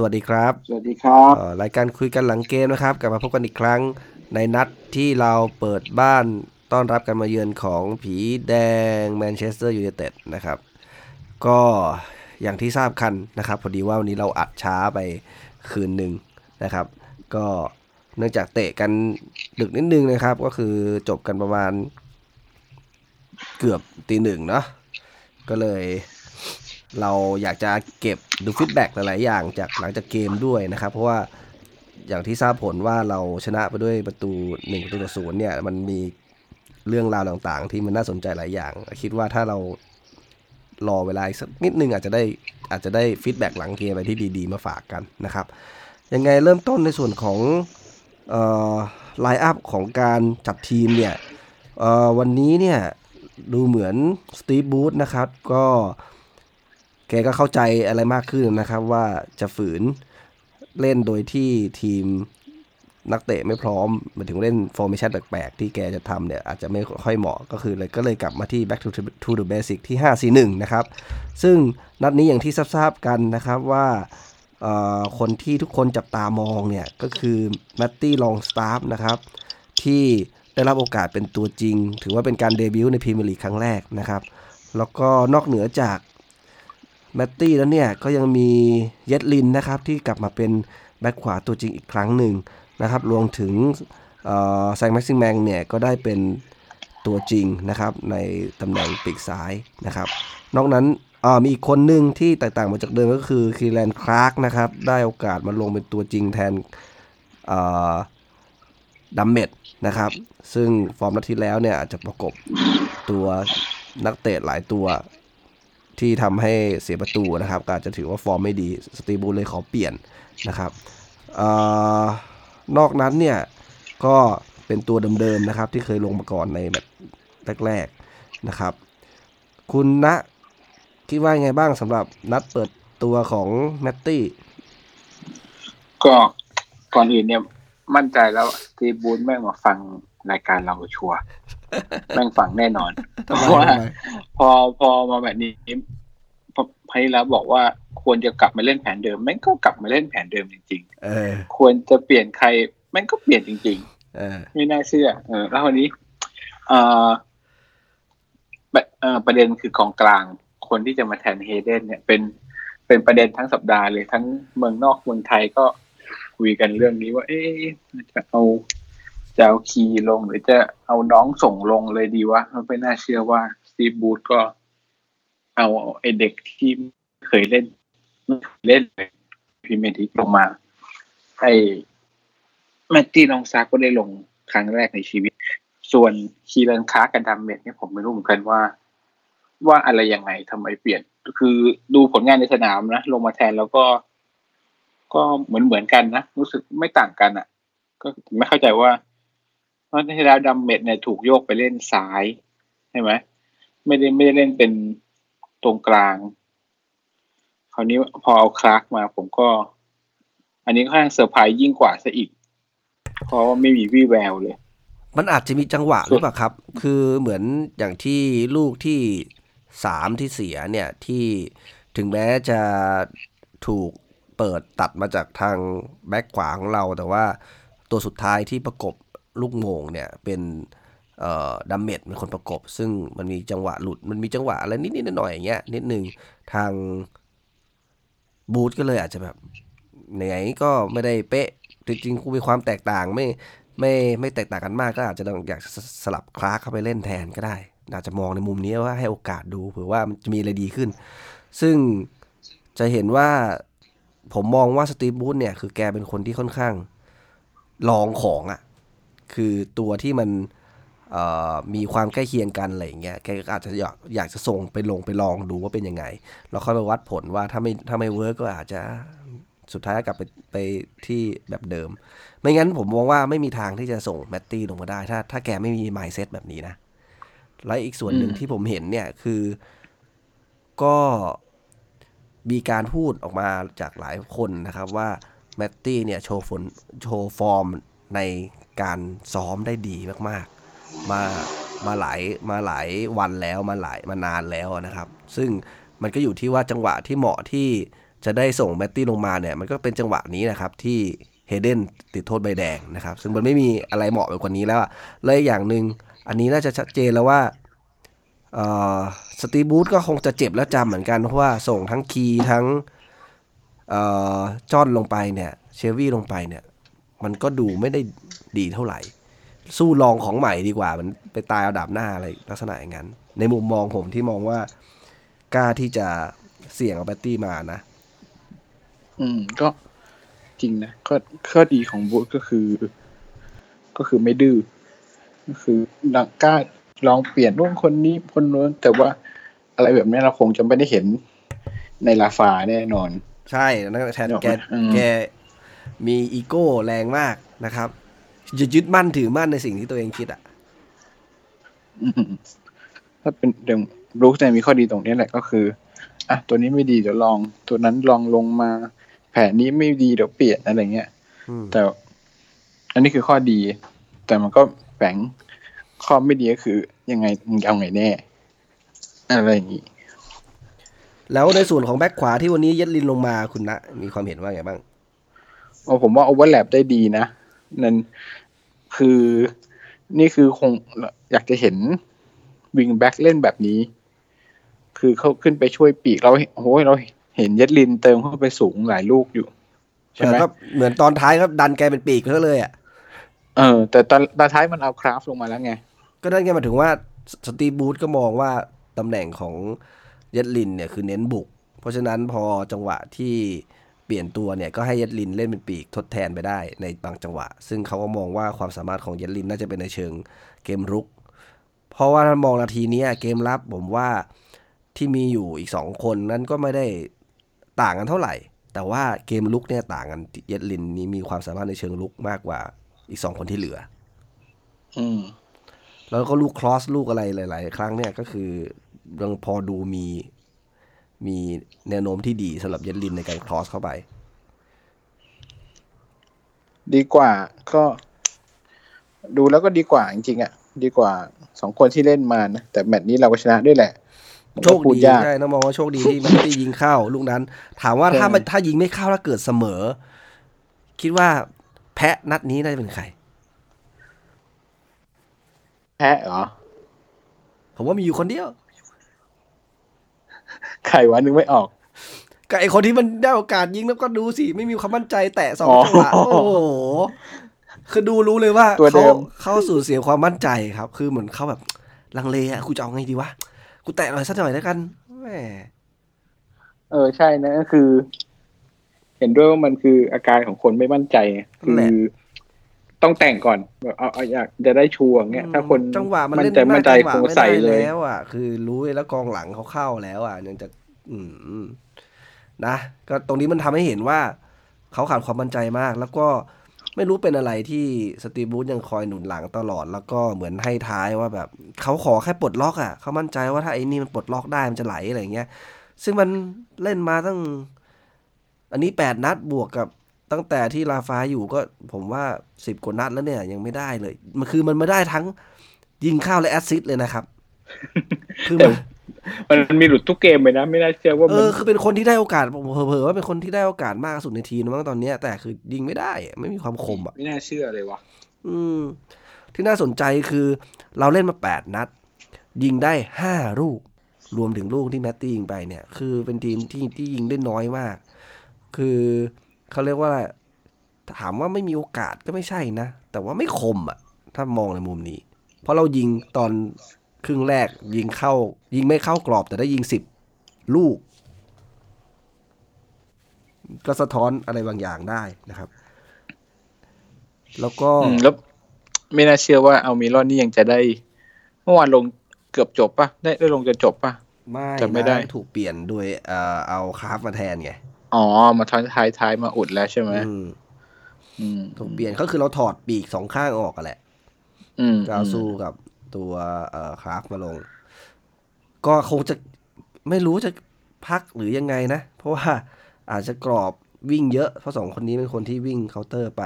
สวัสดีครับ สวัสดีครับเอ่อรายการคุยกันหลังเกมนะครับ กลับมาพบกันอีกครั้งในนัดที่เราเปิดบ้านต้อนรับการมาเยือนของผีแดงแมนเชสเตอร์ยูไนเต็ดนะครับ ก็อย่างที่ทราบกันนะครับ พอดีว่าวันนี้เราอัดช้าไปคืนหนึ่งนะครับ ก็เนื่องจากเตะกันดึกนิดนึงนะครับ ก็คือจบกันประมาณเกือบตีหนึ่งเนาะก็เลย เราอยากจะเก็บดู feedback หลายๆ อย่างจากหลังจากเกมด้วยนะครับ เพราะว่าอย่างที่ทราบผลว่าเราชนะไปด้วยประตู1ประตูต่อศูนย์เนี่ยมันมีเรื่องราวต่างๆ ที่มันน่าสนใจหลายอย่าง คิดว่าถ้าเรารอเวลาสักนิดนึงอาจจะได้อาจจะได้ feedback หลังเกมอะไรที่ดีๆ มาฝากกันนะครับ ยังไงเริ่มต้นในส่วนของ line up ของการจัดทีมเนี่ยวันนี้เนี่ยดูเหมือนสตีฟบูธนะครับ ก็ แกก็เข้าใจอะไรมากขึ้นนะครับ ว่าจะฝืนเล่นโดยที่ทีมนักเตะไม่พร้อมมาถึงเล่นฟอร์เมชันแปลกๆ ที่แกจะทำเนี่ย อาจจะไม่ค่อยเหมาะก็คือเลยก็เลยกลับมาที่ back to to the basic ที่ 5-4-1 นะครับ ซึ่งนัดนี้อย่างที่ทราบกันนะครับว่าคนที่ทุกคนจับตามองเนี่ย ก็คือแมตตี้ลองสตาฟนะครับ ที่ได้รับโอกาสเป็นตัวจริง ถือว่าเป็นการเดบิวต์ในพรีเมียร์ลีกครั้งแรกนะครับ แล้วก็นอกเหนือจาก แมตตี้แล้วเนี่ยก็ยังมีเยดลินนะครับที่กลับมาเป็นแบ็คขวาตัวจริงอีกครั้งหนึ่งนะครับรวมถึงแซงต์แม็กซิแมงเนี่ยก็ได้เป็นตัวจริงนะครับในตำแหน่งปีกซ้ายนะครับนอกนั้นมีอีกคนหนึ่งที่แตกต่างมาจากเดิมก็คือคีแรนคลาร์กนะครับได้โอกาสมาลงเป็นตัวจริงแทนดัมเมดนะครับซึ่งฟอร์มนัดที่แล้วเนี่ยอาจจะประกบตัวนักเตะหลายตัว ที่ทำให้เสียประตูนะครับก็อาจจะถือว่าฟอร์มไม่ดีสตีฟบรูซเลยขอเปลี่ยนนะครับออนอกนั้นเนี่ยก็เป็นตัวเดิมๆนะครับที่เคยลงมาก่อนในแมตช์แรกๆนะครับ คุณณคิดว่าไงบ้างสำหรับนัดเปิดตัวของแมตตี้ ก็ก่อนอื่นเนี่ยมั่นใจแล้วสตีบูลแม่งมาฟังรายการเราชัว แม่งฟังแน่นอน เพราะว่าพอพอมาแบบนี้พอพายแล้วบอกว่าควรจะกลับมาเล่นแผนเดิมแม่งก็กลับมาเล่นแผนเดิมจริงๆควรจะเปลี่ยนใครแม่งก็เปลี่ยนจริงๆไม่น่าเชื่อเออแล้ววันนี้เอ่อประเด็นคือกองกลาง คนที่จะมาแทนเฮเดนเนี่ยเป็นเป็นประเด็นทั้งสัปดาห์เลยทั้งเมืองนอกเมืองไทยก็คุยกันเรื่องนี้ว่า เอ๊ะจะเอา จะเอาคีย์ลงหรือจะเอาน้องส่งลงเลยดีวะมันไม่น่าเชื่อว่าสตีบูธก็เอาไอเด็กที่เคยเล่นเล่นพิเมติกลงมา ไอแมตตี้ลองซาก็ได้ลงครั้งแรกในชีวิต ส่วนคีรันค้ากับดัมเมดเนี่ยผมไม่รู้เหมือนกันว่า ว่าอะไรยังไงทำไมเปลี่ยน คือดูผลงานในสนามนะ ลงมาแทนแล้วก็ ก็เหมือนเหมือนกันนะ รู้สึกไม่ต่างกันอะ่ะ ก็ไม่เข้าใจว่า เพราะที่แล้วดัมเมดเนี่ยถูกโยกไปเล่นซ้ายใช่ไหมไม่ได้ไม่ได้เล่นเป็นตรงกลาง คราวนี้พอเอาคลาร์กมาผมก็ อันนี้ค่อนข้างเซอร์ไพรส์ยิ่งกว่าซะอีก เพราะว่าไม่มีวี่แววเลย มันอาจจะมีจังหวะหรือเปล่าครับ คือเหมือนอย่างที่ลูกที่สามที่เสียเนี่ยที่ถึงแม้จะถูกเปิดตัดมาจากทางแบ็กขวาของเราแต่ว่าตัวสุดท้ายที่ประกบ ลูกโหม่งเนี่ยเป็นดัมเมดเป็นคนประกบ ซึ่งมันมีจังหวะหลุดมันมีจังหวะอะไรนิดๆหน่อยๆอย่างเงี้ยนิดนึงทางบรูซก็เลยอาจจะแบบไหนก็ไม่ได้เป๊ะจริงๆคูมีความแตกต่างไม่ไม่ไม่แตกต่างกันมากก็อาจจะอยากสลับคลาสเข้าไปเล่นแทนก็ได้อาจจะมองในมุมนี้ว่าให้โอกาสดูเผื่อว่ามันจะมีอะไรดีขึ้น ซึ่งจะเห็นว่าผมมองว่าสตีฟบูธเนี่ยคือแกเป็นคนที่ค่อนข้างลองของอะ่ะ คือตัวที่มันมีความใกล้เคียงกันอะไรเงี้ยแกอาจจะอยากอยากจะส่งไปลงไปลองดูว่าเป็นยังไงแล้วค่อยมาวัดผลว่าถ้าไม่ถ้าไม่ work ก็อาจจะสุดท้ายกลับไปไปที่แบบเดิม ไม่งั้นผมมองว่าไม่มีทางที่จะส่งแมตตี้ลงมาได้ ถ้าถ้าแกไม่มี mindset แบบนี้นะ และอีกส่วนหนึ่งที่ผมเห็นเนี่ยคือก็มีการพูดออกมาจากหลายคนนะครับว่าแมตตี้เนี่ยโชว์ฝนโชว์ฟอร์มใน การซ้อมได้ดีมากๆ มามาหลายมาหลายวันแล้วมาหลายมานานแล้วนะครับ ซึ่งมันก็อยู่ที่ว่าจังหวะที่เหมาะที่จะได้ส่งแมตตี้ลงมาเนี่ยมันก็เป็นจังหวะนี้นะครับที่เฮเดนติดโทษใบแดงนะครับ ซึ่งมันไม่มีอะไรเหมาะไปกว่านี้แล้วอะและอย่างหนึ่งอันนี้น่าจะชัดเจนแล้วว่าสตีบูธก็คงจะเจ็บและจำเหมือนกัน เพราะว่าส่งทั้งคีทั้งจอนลงไปเนี่ยเชฟวี่ลงไปเนี่ย มันก็ดูไม่ได้ดีเท่าไหร่ สู้ลองของใหม่ดีกว่า มันไปตายเอาดาบหน้าอะไรลักษณะอย่างนั้น ในมุมมองผมที่มองว่ากล้าที่จะเสี่ยงเอาแบตตี้มานะ อืม ก็จริงนะข้อข้อดีของบูธก็คือ ก็คือไม่ดื้อก็คือดังกล้าลองเปลี่ยนร่วงคนนี้คนนู้นแต่ว่าอะไรแบบนี้เราคงจะไม่ได้เห็นในลาฟาแน่นอน ใช่นั่นแทนแกอืมแก มีอีโก้แรงมากนะครับจะยึดมั่นถือมั่นในสิ่งที่ตัวเองคิดอะอืมถ้าเป็นเดี๋ยวบรูคเนี่ยมีข้อดีตรงนี้แหละก็คืออะตัวนี้ไม่ดีเดี๋ยวลอง ตัวนั้นลองลงมา แผนนี้ไม่ดีเดี๋ยวเปลี่ยนอะไรเงี้ยอืมแต่ อันนี้คือข้อดี แต่มันก็แฝงข้อไม่ดีก็คือ ยังไงมึงจะเอาไงแน่ อะไรอย่างนี้แล้วในส่วนของแบ็คขวาที่วันนี้เย็ดลินลงมาคุณนะมีความเห็นว่าไงบ้างโอ้ ผมว่า overlap ได้ดีนะ นั่นคือนี่คือคงอยากจะเห็วิงแบ็กเล่นแบบนี้ คือเขาขึ้นไปช่วยปีกเราโอ้ยเราเห็นเย็ดลินเติมเข้าไปสูงหลายลูกอยู่ ใช่ไหมแต่ก็เหมือนตอนท้ายครับดันแกเป็นปีกไปซะเลยอะเออ แต่ตอนตอนท้ายมันเอาคราฟต์ลงมาแล้วไง ก็นั่นไงหมายถึงว่าสสตีฟบูธก็มองว่าตำแหน่งของเย็ดลินเนี่ยคือเน้นบุก เพราะฉะนั้นพอจังหวะที่ เปลี่ยนตัวเนี่ยก็ให้เย็ดลินเล่นเป็นปีกทดแทนไปได้ในบางจังหวะ ซึ่งเขาก็มองว่าความสามารถของเย็ดลินน่าจะเป็นในเชิงเกมรุก เพราะว่าถ้ามองนาทีเนี้ยเกมรับผมว่าที่มีอยู่อีกสองคนนั้นก็ไม่ได้ต่างกันเท่าไหร่ แต่ว่าเกมลุกเนี่ยต่างกันเย็ดลินนี้มีความสามารถในเชิงลุกมากกว่าอีกสองคนที่เหลือ อืมแล้วก็ลูกครอสลูกอะไรหลาย ๆ ครั้งเนี่ยก็คือยังพอดูมี มีแนวโน้มที่ดีสำหรับเยนลินในการครอสเข้าไป ดีกว่าก็ ดูแล้วก็ดีกว่าจริงๆอะ ดีกว่าสองคนที่เล่นมานะ แต่แมตช์นี้เราก็ชนะด้วยแหละมันโชก็คพูดดียากใช่ต้องมองว่าโชคดีที่มันไม่ได้ยิงเข้าลูกนั้น ถามว่าถ้าใช่มันถ้ายิงไม่เข้าแล้วเกิดเสมอ คิดว่าแพ้นัดนี้น่าจะเป็นใคร แพ้เหรอ ผมว่ามีอยู่คนเดียว ใครวะนึกไม่ออกก็ไอคนที่มันได้โอกาสยิงแล้วก็ดูสิ ไม่มีความมั่นใจแตะสองอ๋อจังหวะโอ้โหคือดูรู้เลยว่าตัวเดิเขามเขาสูญเสียความมั่นใจครับ คือเหมือนเขาแบบลังเลอะกูจะเอาไงดีวะกูแตะหน่อยสักหน่อยแล้วกันแหมเออใช่นะก็คือ เห็นด้วยว่ามันคืออาการของคนไม่มั่นใจไงคือ ต้องแต่งก่อนแบบเอาเอาอยากจะได้ชัวร์เงี้ย ถ้าคนจังหวะมันมั่เล่นนใจมั่นใจจังหวะคงไม่ใส่ได้เลยแล้วอะ คือรู้แล้วกองหลังเขาเข้าแล้วอะยังจะ อืมนะก็ตรงนี้มันทำให้เห็นว่าเขาขาดความมั่นใจมาก แล้วก็ไม่รู้เป็นอะไรที่สตีฟบูธยังคอยหนุนหลังตลอด แล้วก็เหมือนให้ท้ายว่าแบบเขาขอแค่ปลดล็อกอะเขามั่นใจว่าถ้าไอ้นี่มันปลดล็อกได้มันจะไหลอะไรอย่างเงี้ย ซึ่งมันเล่นมาตั้ง อันนี้แปดนัดบวกกับ ตั้งแต่ที่ราฟาอยู่ก็ผมว่าสิบกว่านัดแล้วเนี่ยยังไม่ได้เลย มันคือมันไม่ได้ทั้งยิงเข้าและแอสซิสต์เลยนะครับ คือมันมันมีหลุดทุกเกมเลยนะ ไม่น่าเชื่อว่าเอมันอคือเป็นคนที่ได้โอกาสผมเผลอๆว่าเป็นคนที่ได้โอกาสมากสุดในทีมนะมั้งตอนเนี้ยแต่คือยิงไม่ได้อะไม่มีความคมอะไม่น่าเชื่อเลยวะอืม ที่น่าสนใจคือ เราเล่นมาแปดนัด ยิงได้ห้าลูก รวมถึงลูกที่แมตตี้ยิงไปเนี่ย คือเป็นทีมที่ที่ยิงได้น้อยมาก คือ เขาเรียกว่า ถามว่าไม่มีโอกาสก็ไม่ใช่นะ แต่ว่าไม่คมอะถ้ามองในมุมนี้ เพราะเรายิงตอนครึ่งแรกยิงเข้า ยิงไม่เข้ากรอบแต่ได้ยิงสิบลูก ก็สะท้อนอะไรบางอย่างได้นะครับ แล้วก็อืมแล้วไม่น่าเชื่อว่าเอามิลอนนี่ยังจะได้ เมื่อวานลงเกือบจบปะได้ได้ลงจะจบปะไม่จำไม่ได้นะถูกเปลี่ยนโดยเอ่อเอาคราฟมาแทนไง อ๋อ มาท้ายท้ายท้ายมาอุดแล้วใช่ไหมอืมอืมถูกเปลี่ยนก็คือเราถอดปีกสองข้างออกกันแหละอืมกาวซูกับตัวเอ่อคราฟมาลง ก็คงจะไม่รู้จะพักหรือยังไงนะ เพราะว่าอาจจะกรอบวิ่งเยอะเพราะสองคนนี้เป็นคนที่วิ่งเคาน์เตอร์ไป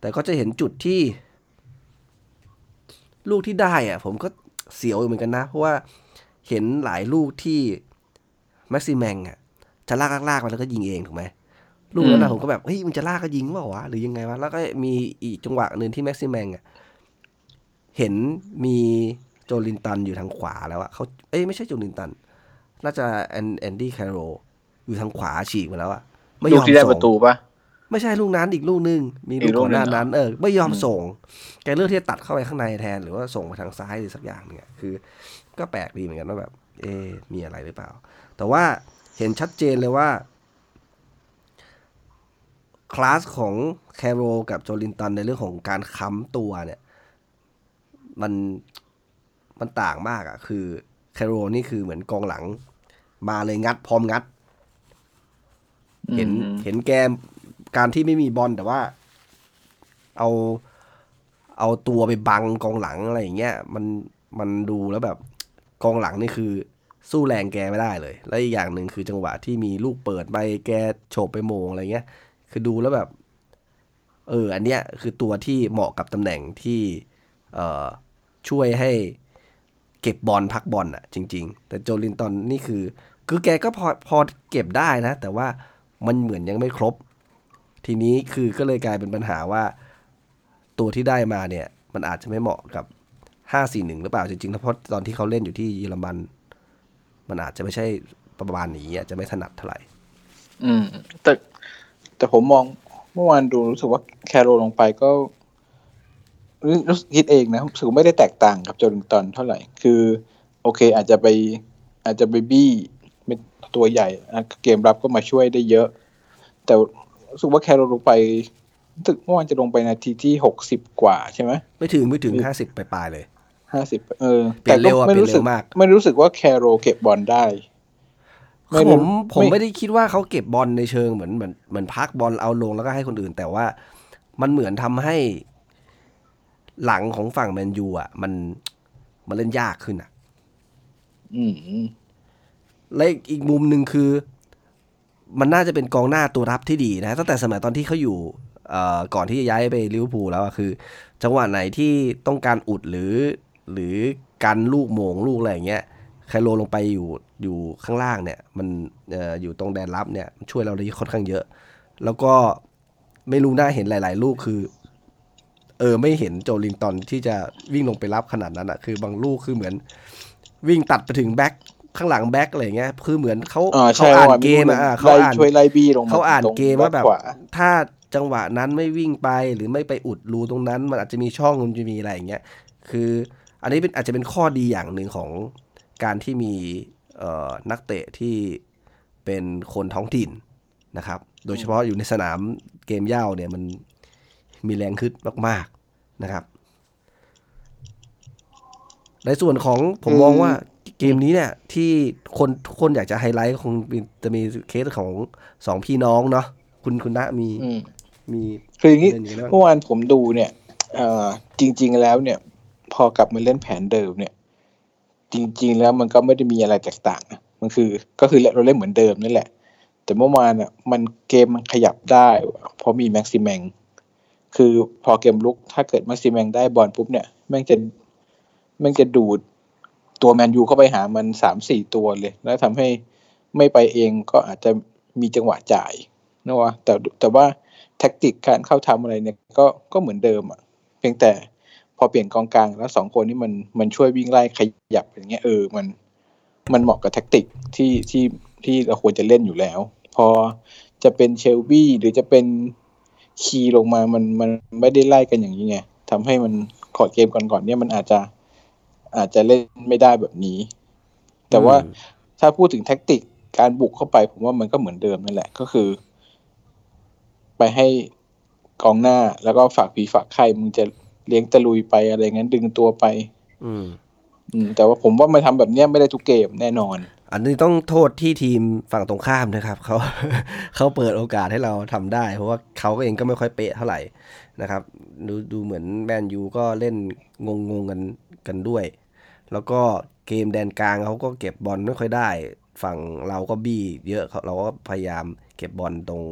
แต่ก็จะเห็นจุดที่ ลูกที่ได้อะผมก็เสียวอยู่เหมือนกันนะ เพราะว่าเห็นหลายลูกที่แม็กซิแมงอะ จะลากลากๆไปแล้วก็ยิงเองถูกไหมลูกนั้นนะอืมผมก็แบบเฮ้ยมันจะลากก็ยิงเปล่าวะหรือยังไงวะแล้วก็มีอีกจังหวะหนึ่งที่แม็กซิแมงอะเห็นมีโจลินตันอยู่ทางขวาแล้วอะเขาเอ้ยไม่ใช่โจลินตัน น่าจะแอนแอนดี้แคโรอยู่ทางขวาฉีกมาแล้วอะไม่ยลูกอมที่ได้ส่งประตูปะไม่ในั้นอีกลูกนั้นอีกลูกนึง มีอีลูกกลูก่กอนหน้าหนึ่งเหรอนั้น เออไม่ยอมอืมส่ง แกเลือกที่จะตัดเข้าไปข้างในแทน หรือว่าส่งไปทางซ้ายหรือสักอย่างเนี่ยคือ ก็แปลกดีเหมือนกันว่าแบบ เอ๊ะมีอะไรหรือเปล่า แต่ว่า เห็นชัดเจนเลยว่าคลาสของแคโรกับโจลินตันในเรื่องของการค้ำตัวเนี่ย มันมันต่างมากอะ่ะ คือแคโรนี่คือเหมือนกองหลัง มาเลยงัดพร้อมงัด เห็นอืมเห็นแกมการที่ไม่มีบอลแต่ว่า เอาเอาตัวไปบังกองหลังอะไรอย่างเงี้ยมันมันดูแล้วแบบกองหลังนี่คือ สู้แรงแกไม่ได้เลย แล้วอีกอย่างหนึ่งคือจังหวะที่มีลูกเปิดไปแกโฉบไปโมงอะไรเงี้ย คือดูแล้วแบบ เออ อันเนี้ยคือตัวที่เหมาะกับตำแหน่งที่เอ่อช่วยให้เก็บบอลพักบอลอะจริง ๆ แต่โจลินตันนี่คือ คือแกก็พอพอเก็บได้นะ แต่ว่ามันเหมือนยังไม่ครบ ทีนี้คือก็เลยกลายเป็นปัญหาว่า ตัวที่ได้มาเนี่ย มันอาจจะไม่เหมาะกับห้าสี่หนึ่งหรือเปล่าจริงๆแล้วเพราะตอนที่เขาเล่นอยู่ที่เยอรมัน มันอาจจะไม่ใช่ประมาณนี้อาจจะไม่ถนัดเท่าไหร่ อืม แต่แต่ผมมองเมื่อวานดูรู้สึกว่าแคโรลงไปก็รู้รู้สึกคิดเองนะรู้สึกว่าไม่ได้แตกต่างกับโจลิงตันเท่าไหร่ คือ โอเค อาจจะไป อาจจะไปบี้เป็นตัวใหญ่อะเกมรับก็มาช่วยได้เยอะ แต่รู้สึกว่าแคโรลงไปรู้สึกเมื่อวานจะลงไปนาทีที่หกสิบกว่าใช่ไหมไม่ถึงไม่ถึงห้าสิบปลายๆเลย ห้าสิบเออเปลี่ยนเร็วอะไม่รู้สึกเปลี่ยนเร็วมาก ไม่รู้สึกว่าแคโรเก็บบอลได้ไม่ผรู้มผมไม่ไม่ได้คิดว่าเขาเก็บบอลในเชิงเหมือนเหมือนเหมือนพักบอลเอาลงแล้วก็ให้คนอื่น แต่ว่ามันเหมือนทำให้ หลังของฝั่งแมนยูอะ มันมันเล่นยากขึ้นอะ อืมและอีกมุมหนึ่งคือ มันน่าจะเป็นกองหน้าตัวรับที่ดีนะ ตั้งแต่สมัยตอนที่เขาอยู่เอ่อก่อนที่จะย้ายไปลิเวอร์พูลแล้วอะคือ จังหวะไหนที่ต้องการอุดหรือ หรือกันลูกโมงลูกอะไรอย่างเงี้ยไคโลลงไปอยู่อยู่ข้างล่างเนี่ยมันเอ่ออยู่ตรงแดนรับเนี่ยมันช่วยเราได้ค่อนข้างเยอะ แล้วก็ไม่รู้น่าเห็นหลาย ๆ ลูกคือ เออไม่เห็นโจลิงตันที่จะวิ่งลงไปรับขนาดนั้นอะคือบางลูกคือเหมือน วิ่งตัดไปถึงแบ็คข้างหลังแบ็คอะไรอย่างเงี้ยคือเหมือนเขาอ่าเขาใช่อ่านว่เกมอะอะเขาไล่อ่านช่วยไล่บี้ลงมเขาอ่านตรงเกมว่าแบบขวาถ้าจังหวะนั้นไม่วิ่งไปหรือไม่ไปอุดรูตรงนั้น มันอาจจะมีช่องมันจะมีอะไรอย่างเงี้ยคือ อันนี้เป็นอาจจะเป็นข้อดีอย่างหนึ่งของการที่มีเอ่อนักเตะที่เป็นคนท้องถิ่นนะครับ โดยเฉพาะอยู่ในสนามเกมเหย้าเนี่ยมันมีแรงขึ้นมาก ๆนะครับ ในส่วนของผมมองว่าเกมนี้เนี่ยที่คนทุกคนอยากจะไฮไลท์คงมีจะมีเคสของสองพี่น้องเนาะคุณคุณณะมีอืมมีคืออย่างนี้เล่นอย่างนี้แล้วเมื่อวานผมดูเนี่ยเอ่อจริง ๆ แล้วเนี่ย พอกลับมาเล่นแผนเดิมเนี่ย จริง ๆ แล้วมันก็ไม่ได้มีอะไรแตกต่างนะมันคือ ก็คือเราเล่นเหมือนเดิมนั่นแหละ แต่เมื่อวานอะ มันเกมมันขยับได้เพราะมีแม็กซิแมงคือพอเกมลุกถ้าเกิดแม็กซิแมงได้บอลปุ๊บเนี่ยแม่งจะแม่งจะดูดตัวแมนยูเข้าไปหามันสามสี่ตัวเลย แล้วทำให้ไม่ไปเองก็อาจจะมีจังหวะจ่ายนะวะแต่แต่ว่าแท็กติกการเข้าทำอะไรเนี่ยก็ก็เหมือนเดิมอะเพียงแต่ พอเปลี่ยนกองกลางแล้วสองคนนี้มันมันช่วยวิ่งไล่ขยับอย่างเงี้ยเออมันมันเหมาะกับแท็กติกที่ที่ที่เราควรจะเล่นอยู่แล้ว พอจะเป็นเชลบี้หรือจะเป็นคีย์ลงมามันมันไม่ได้ไล่กันอย่างนี้ไงทำให้มันขอดเกมก่อนๆเนี่ยมันอาจจะอาจจะเล่นไม่ได้แบบนี้ แต่ว่าอืมถ้าพูดถึงแท็กติกการบุกเข้าไป ผมว่ามันก็เหมือนเดิมนั่นแหละก็คือ ไปให้กองหน้าแล้วก็ฝากผีฝากไข่มึงจะ เลี้ยงตะลุยไปอะไรงั้นดึงตัวไป อืม อืม แต่ว่าผมว่ามันทำแบบเนี้ยไม่ได้ทุกเกมแน่นอน อันนี้ต้องโทษที่ทีมฝั่งตรงข้ามนะครับเขาเขาเปิดโอกาสให้เราทำได้ เพราะว่าเขาเองก็ไม่ค่อยเป๊ะเท่าไหร่นะครับ ดูดูเหมือนแมนยูก็เล่นงงงๆกันกันด้วย แล้วก็เกมแดนกลางเขาก็เก็บบอลไม่ค่อยได้ ฝั่งเราก็บี้เยอะเขาเราก็พยายามเก็บบอลตรง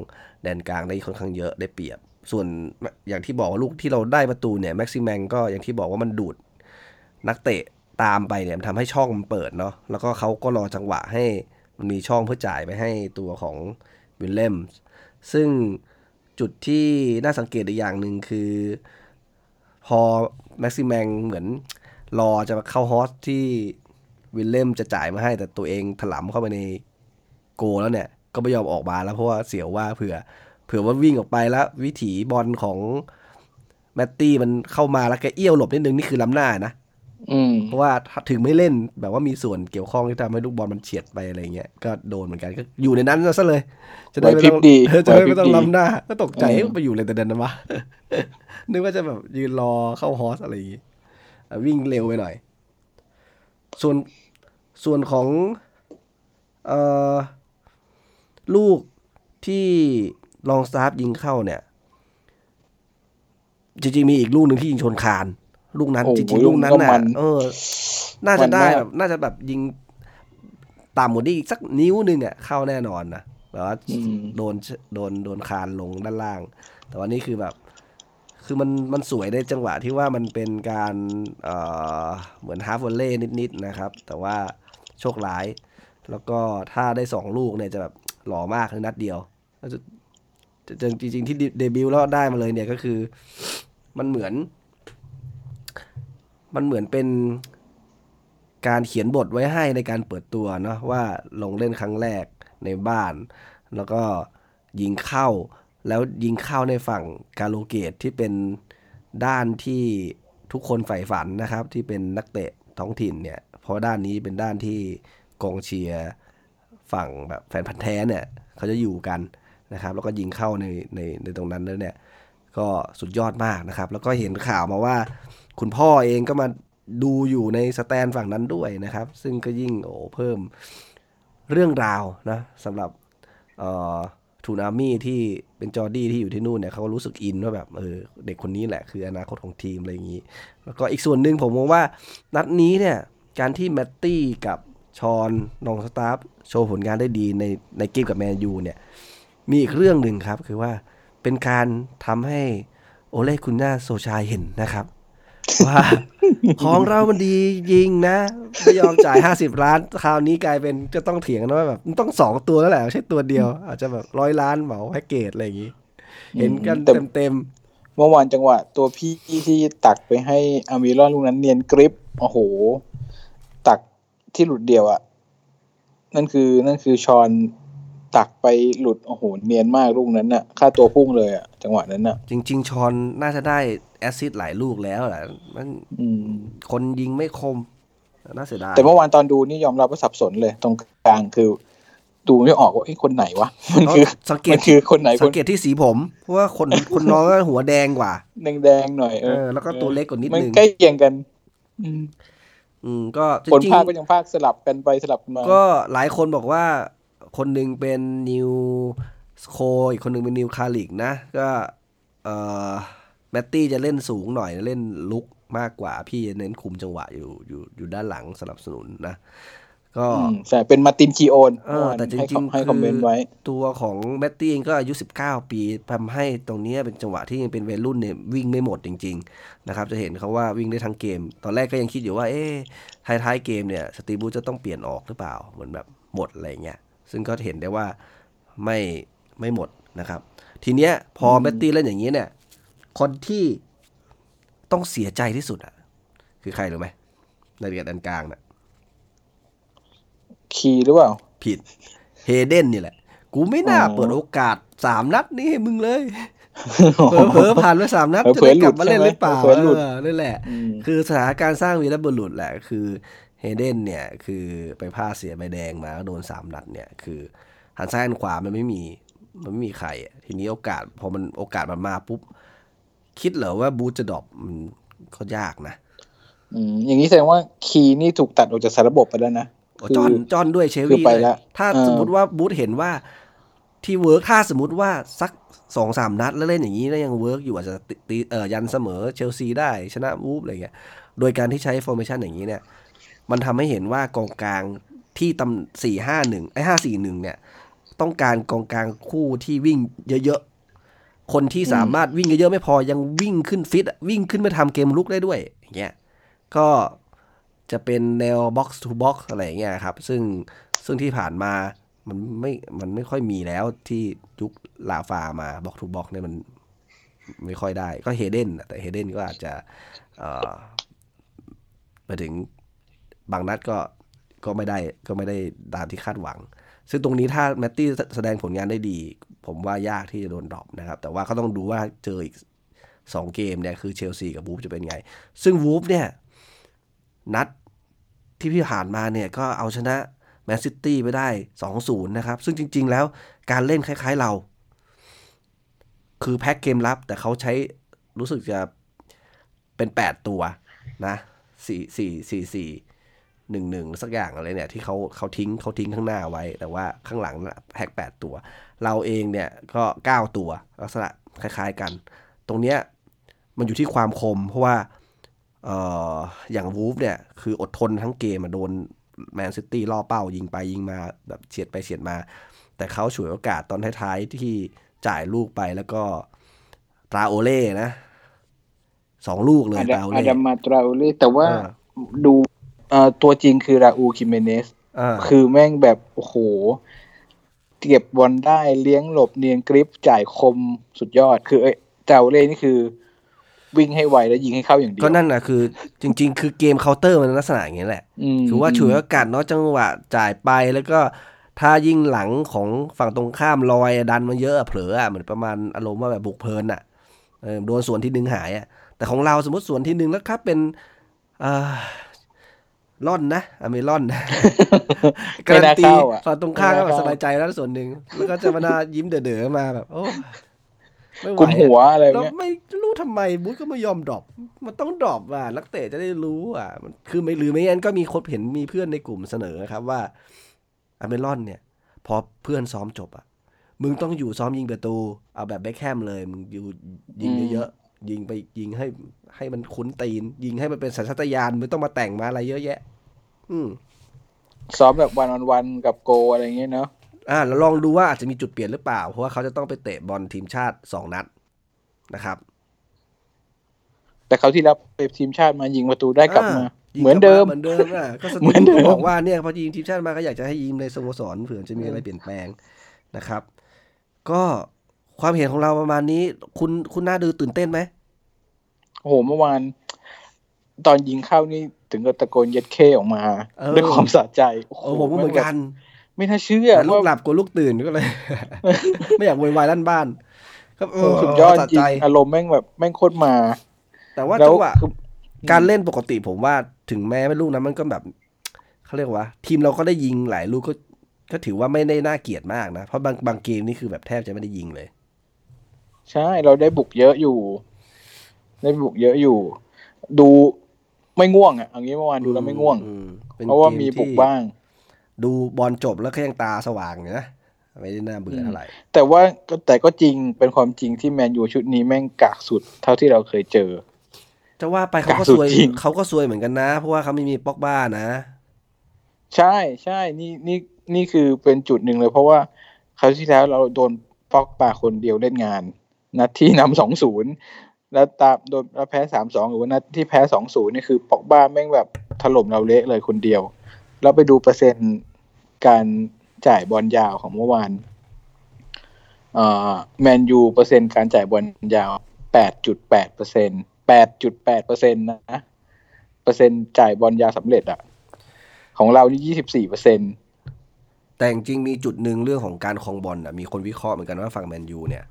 แดนกลางได้ค่อนข้างเยอะได้เปรียบ ส่วนอย่างที่บอกว่าลูกที่เราได้ประตูเนี่ยแม็กซิแมงก็อย่างที่บอกว่ามันดูดนักเตะตามไปเนี่ยมันทำให้ช่องมันเปิดเนาะแล้วก็เขาก็รอจังหวะให้มันมีช่องเพื่อจ่ายไปให้ตัวของวิลเลมซึ่งจุดที่น่าสังเกตอีกอย่างหนึ่งคือ พอแม็กซิแมงเหมือนรอจะเข้าฮอสที่วิลเลมจะจ่ายมาให้แต่ตัวเองถลำเข้าไปในโกลแล้วเนี่ย ก็ไม่ยอมออกมาแล้วเพราะว่าเสียวว่าเผื่อ เผื่อว่าวิ่งออกไปแล้ว วิถีบอลของแมตตี้มันเข้ามาแล้วแกเอี้ยวหลบนิดนึงนี่คือล้ำหน้านะอืมเพราะว่าถึงไม่เล่นแบบว่ามีส่วนเกี่ยวข้องที่ทำให้ลูกบอลมันเฉียดไปอะไรเงี้ยก็โดนเหมือนกันก็อยู่ในนั้นซะเลย จะได้ไม่ต้องไหวพริบดีเออจะได้ไม่ต้องไหวพริบดีล้ำหน้า ก็ตกใจเออเอ๊ะไปอยู่เลยแต่เดินนะวะนึกว่าจะแบบยืนรอเข้าฮอสอะไรอย่างงี้อะวิ่งเร็วไปหน่อย ส่วนส่วนของเอ่อลูกที่ ลองสตาร์ฟยิงเข้าเนี่ย จริงๆมีอีกลูกหนึ่งที่ยิงชนคาน ลูกนั้นโอ้โหจริงๆลูกนั้นลูกก็น่ะมันเออ น่าจะได้มันมากแบบ น่าจะแบบยิงต่ำกว่านี้อีกสักนิ้วหนึ่งอะเข้าแน่นอนนะแบบว่าอืมโดนโดนโดนคานลงด้านล่าง แต่ว่านี่คือแบบ คือมันมันสวยในจังหวะที่ว่ามันเป็นการเอ่อเหมือน half volley นิดๆนะครับ แต่ว่าโชคร้าย แล้วก็ถ้าได้สองลูกเนี่ยจะแบบหล่อมากในนัดเดียวแล้ว จะจะจริงๆที่เดบิวต์แล้วได้มาเลยเนี่ยก็คือ มันเหมือน มันเหมือนเป็นการเขียนบทไว้ให้ในการเปิดตัวเนาะว่าลงเล่นครั้งแรกในบ้าน แล้วก็ยิงเข้า แล้วยิงเข้าในฝั่งกาโลเกตที่เป็นด้านที่ทุกคนใฝ่ฝันนะครับ ที่เป็นนักเตะท้องถิ่นเนี่ย เพราะด้านนี้เป็นด้านที่กองเชียร์ฝั่งแบบแฟนพันธ์แท้เนี่ย เขาจะอยู่กัน นะครับ แล้วก็ยิงเข้าในในในตรงนั้นแล้วเนี่ย ก็สุดยอดมากนะครับ แล้วก็เห็นข่าวมาว่า คุณพ่อเองก็มาดูอยู่ในสแตนด์ฝั่งนั้นด้วยนะครับ ซึ่งก็ยิ่งโอ้เพิ่มเรื่องราวนะสำหรับ Toon Army ที่เป็น Geordie ที่อยู่ที่นู่นเนี่ยเขารู้สึกอินว่าแบบเออเด็กคนนี้แหละคืออนาคตของทีมอะไรอย่างนี้ แล้วก็อีกส่วนหนึ่งผมมองว่านัดนี้เนี่ยการที่แมตตี้กับชอนลองสตาฟโชว์ผลงานได้ดีในในเกมกับแมนยูเนี่ย มีอีกเรื่องหนึ่งครับ คือว่าเป็นการทำให้โอเล่คุณน่าโซชายเห็นนะครับ ว่าของเรามันดียิงนะไม่ยอมจ่ายห้าสิบล้าน คราวนี้กลายเป็นจะต้องเถียงกันว่าแบบมันต้องสองตัวแล้วแหละไม่ใช่ตัวเดียว อาจจะแบบร้อยล้านเหมาแพ็กเกจอะไรอย่างนี้ เห็นกันแต่เต็มเต็มเมื่อวานจังหวะ ตัวพี่ที่ตักไปให้อามิรอนลูกนั้นเนียนกริปโอ้โห ตักที่หลุดเดียวอะนั่นคือนั่นคือชอน ตักไปหลุดโอ้โหเนียนมากลูกนั้นน่ะ ค่าตัวพุ่งเลยอะจังหวะนั้นน่ะๆจริง ๆ ชอนน่าจะได้แอสซิสต์หลายลูกแล้วแหละมันอืมคนยิงไม่คม น่าเสียดายแต่เมื่อวานตอนดูนี่ยอมรับว่าสับสนเลย ตรงกลางคือ ดูไม่ออกว่าไอ้ยคนไหนวะมันคือสังเกมัตนคือคนไหนคสันงเกตที่สีผม เพราะว่าคนคนน้องก็หัวแดงกว่าแดงๆหน่อยเออแล้วก็ตัวเล็กกว่านิดมันนึงใกล้เคียงกัน อืมอืมก็จคนริงภาคก็ยังภาคสลับกันไปสลับกันมาๆก็หลายคนบอกว่า คนหนึ่งเป็นนิวโคอีกคนหนึ่งเป็นนิวคาลิกนะ ก็เอ่อแมตตี้จะเล่นสูงหน่อยเล่นลุกมากกว่า พี่จะเน้นคุมจังหวะอยู่อยู่อยู่ด้านหลังสนับสนุนนะ ก็อืมใช่เป็นมาร์ตินคีโอนเออแต่จให้ริงๆให้คอมเมนต์ไว้ ตัวของแมตตี้เองก็อายุ 19 ปีทำให้ตรงเนี้ยเป็นจังหวะที่ยังเป็นวัยรุ่นเนี่ยวิ่งไม่หมดจริง ๆ นะครับ จะเห็นเขาว่าวิ่งได้ทั้งเกม ตอนแรกก็ยังคิดอยู่ว่า เอ๊ะท้ายๆเกมเนี่ย สตีบูธจะต้องเปลี่ยนออกหรือเปล่าเหมือนแบบหมดอะไรเงี้ย ซึ่งก็เห็นได้ว่าไม่ไม่หมดนะครับ ทีเนี้ยพอแมตตี้เล่นอย่างนี้เนี่ย คนที่ต้องเสียใจที่สุดอะ คือใครรู้ไหมในเรียนอันกลางน่ะคีย์หรือเปล่า ผิด เฮเดนนี่แหละ กูไม่น่าอ๋อเปิดโอกาสสามนัดนี้ให้มึงเลยเผลอๆผ่านไปสามนัดเผลจะอๆได้กลับมาเล่นหรือเปล่าเผลอๆหลุดเออนั่นแหละอืมคือสถานการณ์สร้างวีรบุรุษแหละ คือ เฮเดนเนี่ยคือไปพลาดเสียใบแดงมาแล้วโดนสามนัดเนี่ยคือหันซ้ายหันขวามันไม่มีมันไม่มีใครอะทีนี้โอกาสพอมันโอกาสมันมาปุ๊บ คิดเหรอว่าบรูซจะ drop มันก็ยากนะอืมอย่างนี้แสดงว่าคีย์นี่ถูกตัดออกจากสารระบบไปแล้วนะโอ้คือจอนจอนด้วยเชคือวี่ไปเลยแล้วถ้าเออสมมติว่าบรูซเห็นว่าที่ work ถ้าสมมติว่าสักสองสามนัดแล้วเล่นอย่างนี้แล้วยัง work อยู่อาจจะตีตีเอ่อยันเสมอเชลซีได้ชนะวูล์ฟอะไรเงี้ยโดยการที่ใช้ formation อย่างนี้เนี่ย มันทำให้เห็นว่ากองกลางที่ตำสี่ห้าหนึ่งไอ้ห้าสี่หนึ่งเนี่ย ต้องการกองกลางคู่ที่วิ่งเยอะๆ คนที่สามารถวิ่งเยอะๆไม่พอยังวิ่งขึ้นฟิตวิ่งขึ้นมาทำเกมลุกได้ด้วยอย่างเงี้ยก็จะเป็นแนว box to box อะไรอย่างเงี้ยครับ ซึ่งซึ่งที่ผ่านมามันไม่ มันไม่ค่อยมีแล้วที่ยุคราฟามา box to box เนี่ยมันไม่ค่อยได้ ก็เฮเดนแต่เฮเดนก็อาจจะไปถึง บางนัดก็ก็ไม่ได้ก็ไม่ได้ตามที่คาดหวัง ซึ่งตรงนี้ถ้าแมตตี้แสดงผลงานได้ดี ผมว่ายากที่จะโดน drop นะครับ แต่ว่าก็ต้องดูว่าเจออีกสองเกมเนี่ยคือเชลซีกับวูล์ฟจะเป็นไง ซึ่งวูล์ฟเนี่ย นัดที่พี่ผ่านมาเนี่ย ก็เอาชนะแมนซิตี้ไปได้ 2-0 นะครับ ซึ่งจริง ๆ แล้วการเล่นคล้าย ๆเรา คือแพ็กเกมรับ แต่เขาใช้รู้สึกจะเป็น 8 ตัวนะ 4 4 4 4 1 1สักอย่างอะไรเนี่ยที่เขาเขาทิ้งเขาทิ้งข้างหน้าไว้ แต่ว่าข้างหลังน่ะแพ็ก8ตัว เราเองเนี่ยก็9ตัวลักษณะคล้าย ๆกัน ตรงเนี้ยมันอยู่ที่ความคม เพราะว่าเอ่ออย่างวูฟเนี่ยคืออดทนทั้งเกมอะโดนแมนซิตี้ล่อเป้ายิงไปยิงมาแบบเฉียดไปเฉียดมา แต่เขาฉวยโอกาสตอนท้ายๆที่จ่ายลูกไปแล้วก็ตราโอเล่นะสองลูกเลยอาตดาราโออาเล่ดามาตราโอเล่แต่ว่าเออดูเอ่อ ตัวจริงคือราอูคิเมเนสอ่าคือแม่งแบบ โอ้โห เก็บบอลได้เลี้ยงหลบเนียนกริปจ่ายคมสุดยอด คือเอ้ยเจ้าเล่นี่คือ วิ่งให้ไวแล้วยิงให้เข้าอย่างเดียว ก็นั่นนะคือ จริง ๆ คือเกมเคาน์เตอร์มันลักษณะอย่างนี้แหละมคือว่าฉวยโอกาสเนาะจังหวะจ่ายไปแล้วก็ถ้ายิ่งหลังของฝั่งตรงข้ามลอยดันมาเยอะอะเผลออะเหมือนประมาณอารมณ์ว่าแบบบุกเพลินอะเออโดนส่วนที่หนึ่งหายอะแต่ของเราสมมติส่วนที่หนึ่งแล้วครับเป็นอ่า ล่อนนะอเมร่อนกาไม่รันน่าตีเข้าอะฝั่งตรงข้ามก็แบบไม่น่าสเข้าบายใจแล้วส่วนหนึ่งแล้วก็จะมาหน้ายิ้มเด๋อๆมาแบบโอ้ไม่ไหวกุมหัวอะอะไรแล้วเงี้ยไม่รู้ทำไมบุ๊ก็ไม่ยอมดรอปมันต้องดรอปอะนักเตะจะได้รู้อะมันคือไม่หรือไม่งั้นก็มีคนเห็นมีเพื่อนในกลุ่มเสนอครับว่าอเมรอนเนี่ย พอเพื่อนซ้อมจบอะมึงต้องอยู่ซ้อมยิงประตู เอาแบบแบ็คแฮมเลย มึงอยู่ยิงเยอะๆ ยิงไปยิงให้ให้มันคุ้นตีน ยิงให้มันเป็นสัญชาตญาณไม่ต้องมาแต่งมาอะไรเยอะแยะ อืมซ้อมแบบวันออนวันกับโกอะไรเงี้ยเนาะอ่าแล้วลองดูว่าอาจจะมีจุดเปลี่ยนหรือเปล่า เพราะว่าเขาจะต้องไปเตะบอลทีมชาติสองนัดนะครับ แต่เขาวที่แล้วไปทีมชาติมายิงประตูได้กลับมาอ่ยิงเหมือนเดิมเหมือนเดิมอะก็สเหมือนเดิมก็บอกว่าเนี่ยพอยิงทีมชาติมาก็อยากจะให้ยิงในสโมสรเผื่อจะมีอะไรเปลี่ยนแปลงนะครับ ก็ความเห็นของเราประมาณนี้ คุณคุณน่าดูตื่นเต้นไหม โอ้โหเมื่อวาน ตอนยิงเข้านี่ถึงกับตะโกนเย็ดเคออกมาเออด้วยความสะใจ โอ้โหเออผมก็เหมือนกัน ไม่น่าเชื่อแต่ลูกว่าหลับกลัวลูกตื่นก็เลย ไม่อยากโวยวายลั่นบ้านก็เออสุดยอดสะจริใจงอารมณ์แม่งแบบแม่งโคตรมา แต่ว่าแล้วจังหวะคือการเล่นปกติผมว่าถึงแม้ไม่ลูกนั้นมันก็แบบเขาเรียกว่า ทีมเราก็ได้ยิงหลายลูกก็ก็ถือว่าไม่ได้น่าเกลียดมากนะ เพราะบางบางเกมนี่คือแบบแทบจะไม่ได้ยิงเลย ใช่เราได้บุกเยอะอยู่ ได้บุกเยอะอยู่ ดูไม่ง่วงอะเอย่างนี้เมื่อวานดูแล้วไม่ง่วงอืมป็นเพราะว่าเกมีบุกที่บ้าง ดูบอลจบแล้วก็ยังตาสว่างอยู่นะไม่ได้น่าเบื่อเท่าไหร่แต่ว่าก็แต่ก็จริงเป็นความจริงที่แมนยูชุดนี้แม่งกากสุดเท่าที่เราเคยเจอ จะว่าไปเขาก็กากสุซดวยจริงเขาก็ซวยเหมือนกันนะ เพราะว่าเขาไม่มีป็อกบ้านะ ใช่ใช่นี่นี่นี่คือเป็นจุดหนึ่งเลย เพราะว่าคราวที่แล้วเราโดนปอกป่าคนเดียวเล่นงาน นัดที่นำสองศูนย์ แล้วตามโดนแล้วแพ้สามสองหรือว่านัดที่แพ้สองศูนย์นี่คือปอกบ้าแม่งแบบถล่มเราเละเลยคนเดียว แล้วไปดูเปอร์เซ็นต์การจ่ายบอลยาวของเมื่อวานเอ่อแมนยูเปอร์เซ็นต์การจ่ายบอลยาวแปดจุดแปดเปอร์เซ็นแปดจุดแปดเปอร์เซ็นต์นะเปอร์เซ็นต์จ่ายบอลยาวสำเร็จอะของเรานี่ยี่สิบสี่เปอร์เซ็นต์แต่จริงมีจุดหนึ่งเรื่องของการครองบอลนะมีคนวิเคราะห์เหมือนกันว่าฝั่งแมนยูเนี่ย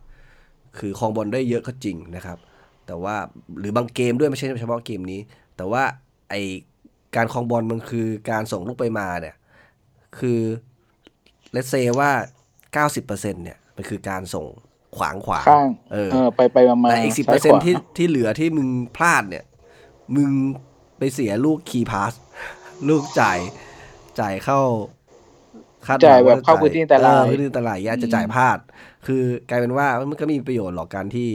คือครองบอลได้เยอะก็จริงนะครับ แต่ว่าหรือบางเกมด้วยไม่ใช่เฉพาะเกมนี้ แต่ว่าไอการครองบอลมันคือการส่งลูกไปมาเนี่ย คือเลตเซว่า 90%เนี่ยมันคือการส่งขวางขวางข้างเออเออไปไปมามาแต่อีกสิบเปอร์เซ็นต์ที่ที่เหลือที่มึงพลาดเนี่ย มึงไปเสียลูก key pass ลูกจ่ายจ่ายเข้าคดหวังจ่ายแบบว่าเข้าพื้นที่อันตรายเออพื้นที่อันตรายอาจจะจ่ายพลาด คือกลายเป็นว่ามันก็มีประโยชน์หรอกการที่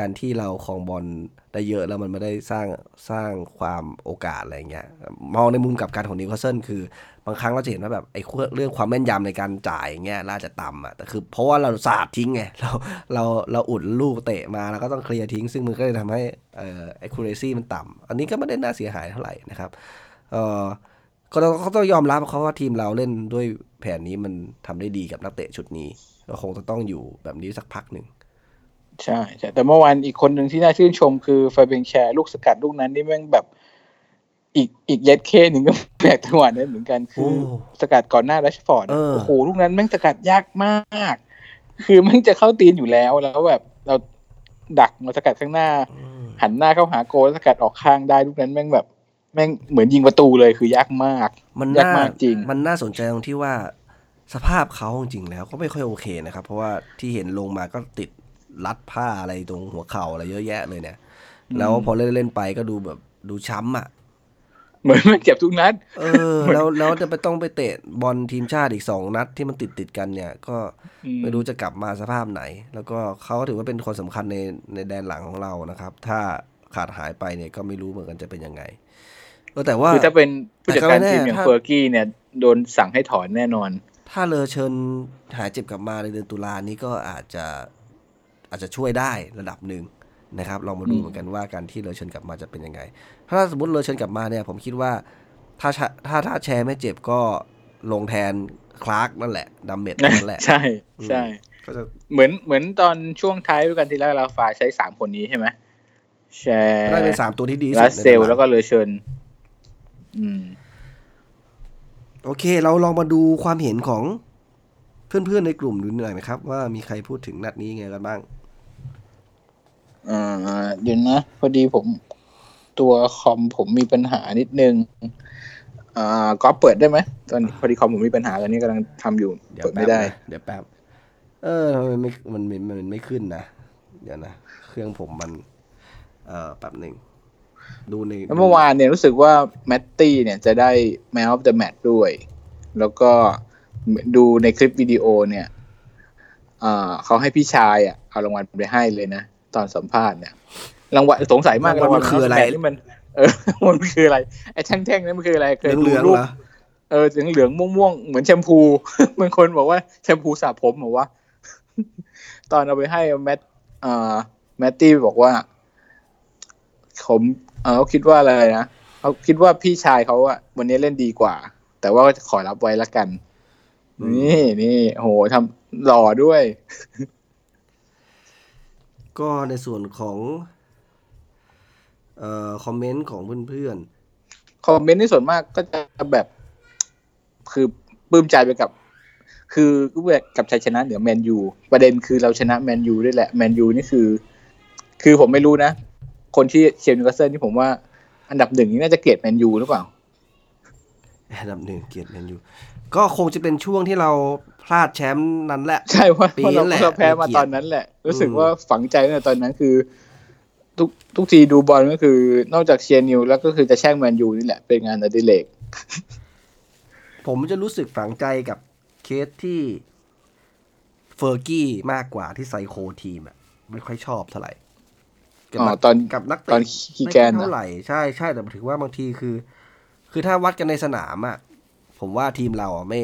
การที่เราครองบอลได้เยอะแล้วมันไม่ได้สร้างสร้างความโอกาสอะไรเงี้ยมองในมุมกลับกันของนิวคาสเซิลคือบางครั้งเราจะเห็นว่าแบบไอ้เรื่องความแม่นยำในการจ่ายเงี้ยน่าจะต่ำอะแต่คือเพราะว่าเราสาดทิ้งไงเราเราเราอุดลูกเตะมาแล้วก็ต้องเคลียร์ทิ้ง ซึ่งมันก็เลยทำให้เอ่อ accuracy มันต่ำอันนี้ก็ไม่ได้น่าเสียหายเท่าไหร่นะครับเออก็ต้องเขาต้องยอมรับเขาว่าทีมเราเล่นด้วยแผนนี้มันทำได้ดีกับนักเตะชุดนี้ก็คงจะต้องอยู่แบบนี้สักพักหนึ่ง ใช่ใช่แต่เมื่อวานอีกคนหนึ่งที่น่าชื่นชมคือฟาเบียนแชร์ลูกสกัดลูกนั้นนี่แม่งแบบ อีกอีกเย็ดเคหนึ่งก็แปลกจังหวะนั้นเหมือนกันคือโอ้สกัดก่อนหน้าแรชฟอร์ดอะเออโอ้โหลูกนั้นแม่งสกัดยากมากาก คือแม่งจะเข้าตีนอยู่แล้วแล้วแบบเราดักมาสกัดข้างหน้าอืมหันหน้าเข้าหาโกลแล้วสกัดออกข้างได้ลูกนั้นแม่งแบบ แม่งเหมือนยิงประตูเลยคือยากมาก มันยากน่ามากจริง มันน่าสนใจตรงที่ว่าสภาพเขาจริงๆแล้วก็ไม่ค่อยโอเคนะครับ เพราะว่าที่เห็นลงมาก็ติด รัดผ้าอะไรตรงหัวเข่าอะไรเยอะแยะเลยเนี่ย แล้วพอเล่นเล่นๆไปก็ดูแบบดูช้ำอะ เหมือนมันเจ็บทุกนัด เออ แล้วแล้วจะไปต้องไปเตะบอลทีมชาติอีกสองนัดที่มันติดติดๆกันเนี่ย ก็อืมไม่รู้จะกลับมาสภาพไหน แล้วก็เขาถือว่าเป็นคนสำคัญในในแดนหลังของเรานะครับ ถ้าขาดหายไปเนี่ยก็ไม่รู้เหมือนกันจะเป็นยังไงเออแต่ว่าคือถ้าเป็นผู้จัดการแต่ก็ไม่แน่ทีมอย่างถ้าเฟอร์กี้เนี่ยโดนสั่งให้ถอนแน่นอน ถ้าเลอเชิญหายเจ็บกลับมาในเดือนตุลานี้ก็อาจจะ อาจจะช่วยได้ระดับหนึ่งนะครับลองมาดูอืมเหมือนกันว่าการที่เลอเชิญกลับมาจะเป็นยังไง ถ้าสมมติเลอเชิญกลับมาเนี่ยผมคิดว่าถ้าชะถ้าถ้าแชร์ไม่เจ็บก็ลงแทนคลาร์กนั่นแหละดัมเมดนั่นแหละ ใช่ใช่ก็จะเหมือนเหมือนตอนช่วงท้ายด้วยกันทีแรกเราฝ่ายใช้สามคนนี้ใช่ไหมแชร์ได้เป็นสามตัวที่ดีที่รัสุสดในเซลตารางแล้วก็เลอเชิญอืมโอเค เราลองมาดูความเห็นของเพื่อนๆในกลุ่มดูหน่อยนะครับ ว่ามีใครพูดถึงนัดนี้ไงกันบ้าง อ่าเดี๋ยวนะ พอดีผมตัวคอมผมมีปัญหานิดนึง อ่าก็เปิดได้ไหมตอนนี้พอดีคอมผมมีปัญหาตอนนี้กำลังทำอยู่เดี๋ยวเปิดแป๊ไม่บได้นะเดี๋ยวแป๊บ เออทำไมไม่มันมันมันไม่ขึ้นนะเดี๋ยวนะเครื่องผมมัน เอ่อแป๊บหนึ่งดูในแล้วเมื่อวานเนี่ยรู้สึกว่าแมตตี้เนี่ยจะได้ Man of the Match ด้วย แล้วก็ดูในคลิปวิดีโอเนี่ยอ่าเขาให้พี่ชายอะเอารางวัลไปให้เลยนะ ตอนสัมภาษณ์เนี่ยรางวัลสงสัยมากรางวัล Man of คือ the อะไร Match นี่มัน เออมันคืออะไรไอ้แท่งๆนั้นมันคืออะไรเคยดูเหลืองๆรูปเหรอเออเหลืองเหลืองๆม่วงๆเหมือนแชมพูบางคนบอกว่าแชมพูสระผมบอกว่าตอนเอาไปให้แมทอ่าแมตตี้บอกว่าผมเออเขาคิดว่าอะไรนะเขาคิดว่าพี่ชายเขาอะวันนี้เล่นดีกว่า แต่ว่าก็จะขอรับไว้ละกัน นี่นี่โหทำหล่อด้วย ก็ในส่วนของเอ่อ comment ของเพื่อน comment ในส่วนมากก็จะแบบคือปลื้มใจไปกับ คือกับชัยชนะเหนือแมนยูประเด็นคือเราชนะแมนยูด้วยแหละแมนยูนี่คือ คือผมไม่รู้นะ คนที่เชียร์นิวคาสเซิลนี่ผมว่า อันดับหนึ่งนี่น่าจะเกลียดแมนยูหรือเปล่าๆอันดับหนึ่งเกลียดแมนยู ก็คงจะเป็นช่วงที่เราพลาดแชมป์นั้นแหละ ใช่ว่าปีเพราะเรานั้นแหละเราแพ้มาเกลียดตอนนั้นแหละ รู้สึกอืมว่าฝังใจตั้งแต่ตอนนั้นคือ ทุกทุกทีดูบอลก็คือ นอกจากเชียร์นิวแล้วก็คือจะแช่งแมนยูนี่แหละเป็นงานอดิเรกผมจะรู้สึกฝังใจกับเคสที่เฟอร์กี้มากกว่าที่ไซโคทีมอะไม่ค่อยชอบเท่าไหร่กับอ๋อนักตอนกับนักตอเตะตอนคีแกนไม่เหรอเท่าไหร่ใช่ใช่แต่ถือว่าบางทีคือ คือถ้าวัดกันในสนามอะ ผมว่าทีมเราอะไม่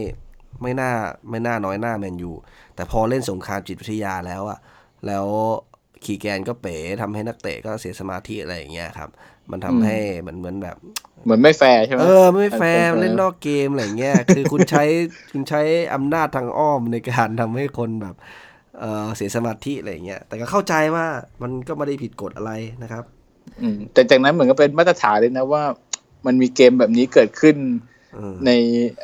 ไม่น่าไม่น่าน้อยหน้าแมนยูแต่พอเล่นสงครามจิตวิทยาแล้วอะแล้วคีแกนก็เป๋ทำให้นักเตะก็เสียสมาธิอะไรอย่างเงี้ยครับ มันทำให้เหมือนเหมือนแบบ เหมือนไม่แฟร์ใช่ไหมเออไม่แฟร์เออเล่นนอกเกมอะไรเงี้ยคือคุณใช้คุณใช้อำนาจทางอ้อมในการทำให้คนแบบเออเสียสมาธิอะไรเงี้ยแต่ก็เข้าใจว่ามันก็ไม่ได้ผิดกฎอะไรนะครับ อืมแต่จากนั้นเหมือนก็เป็นมาตรฐานเลยนะว่า มันมีเกมแบบนี้เกิดขึ้นเออ ใน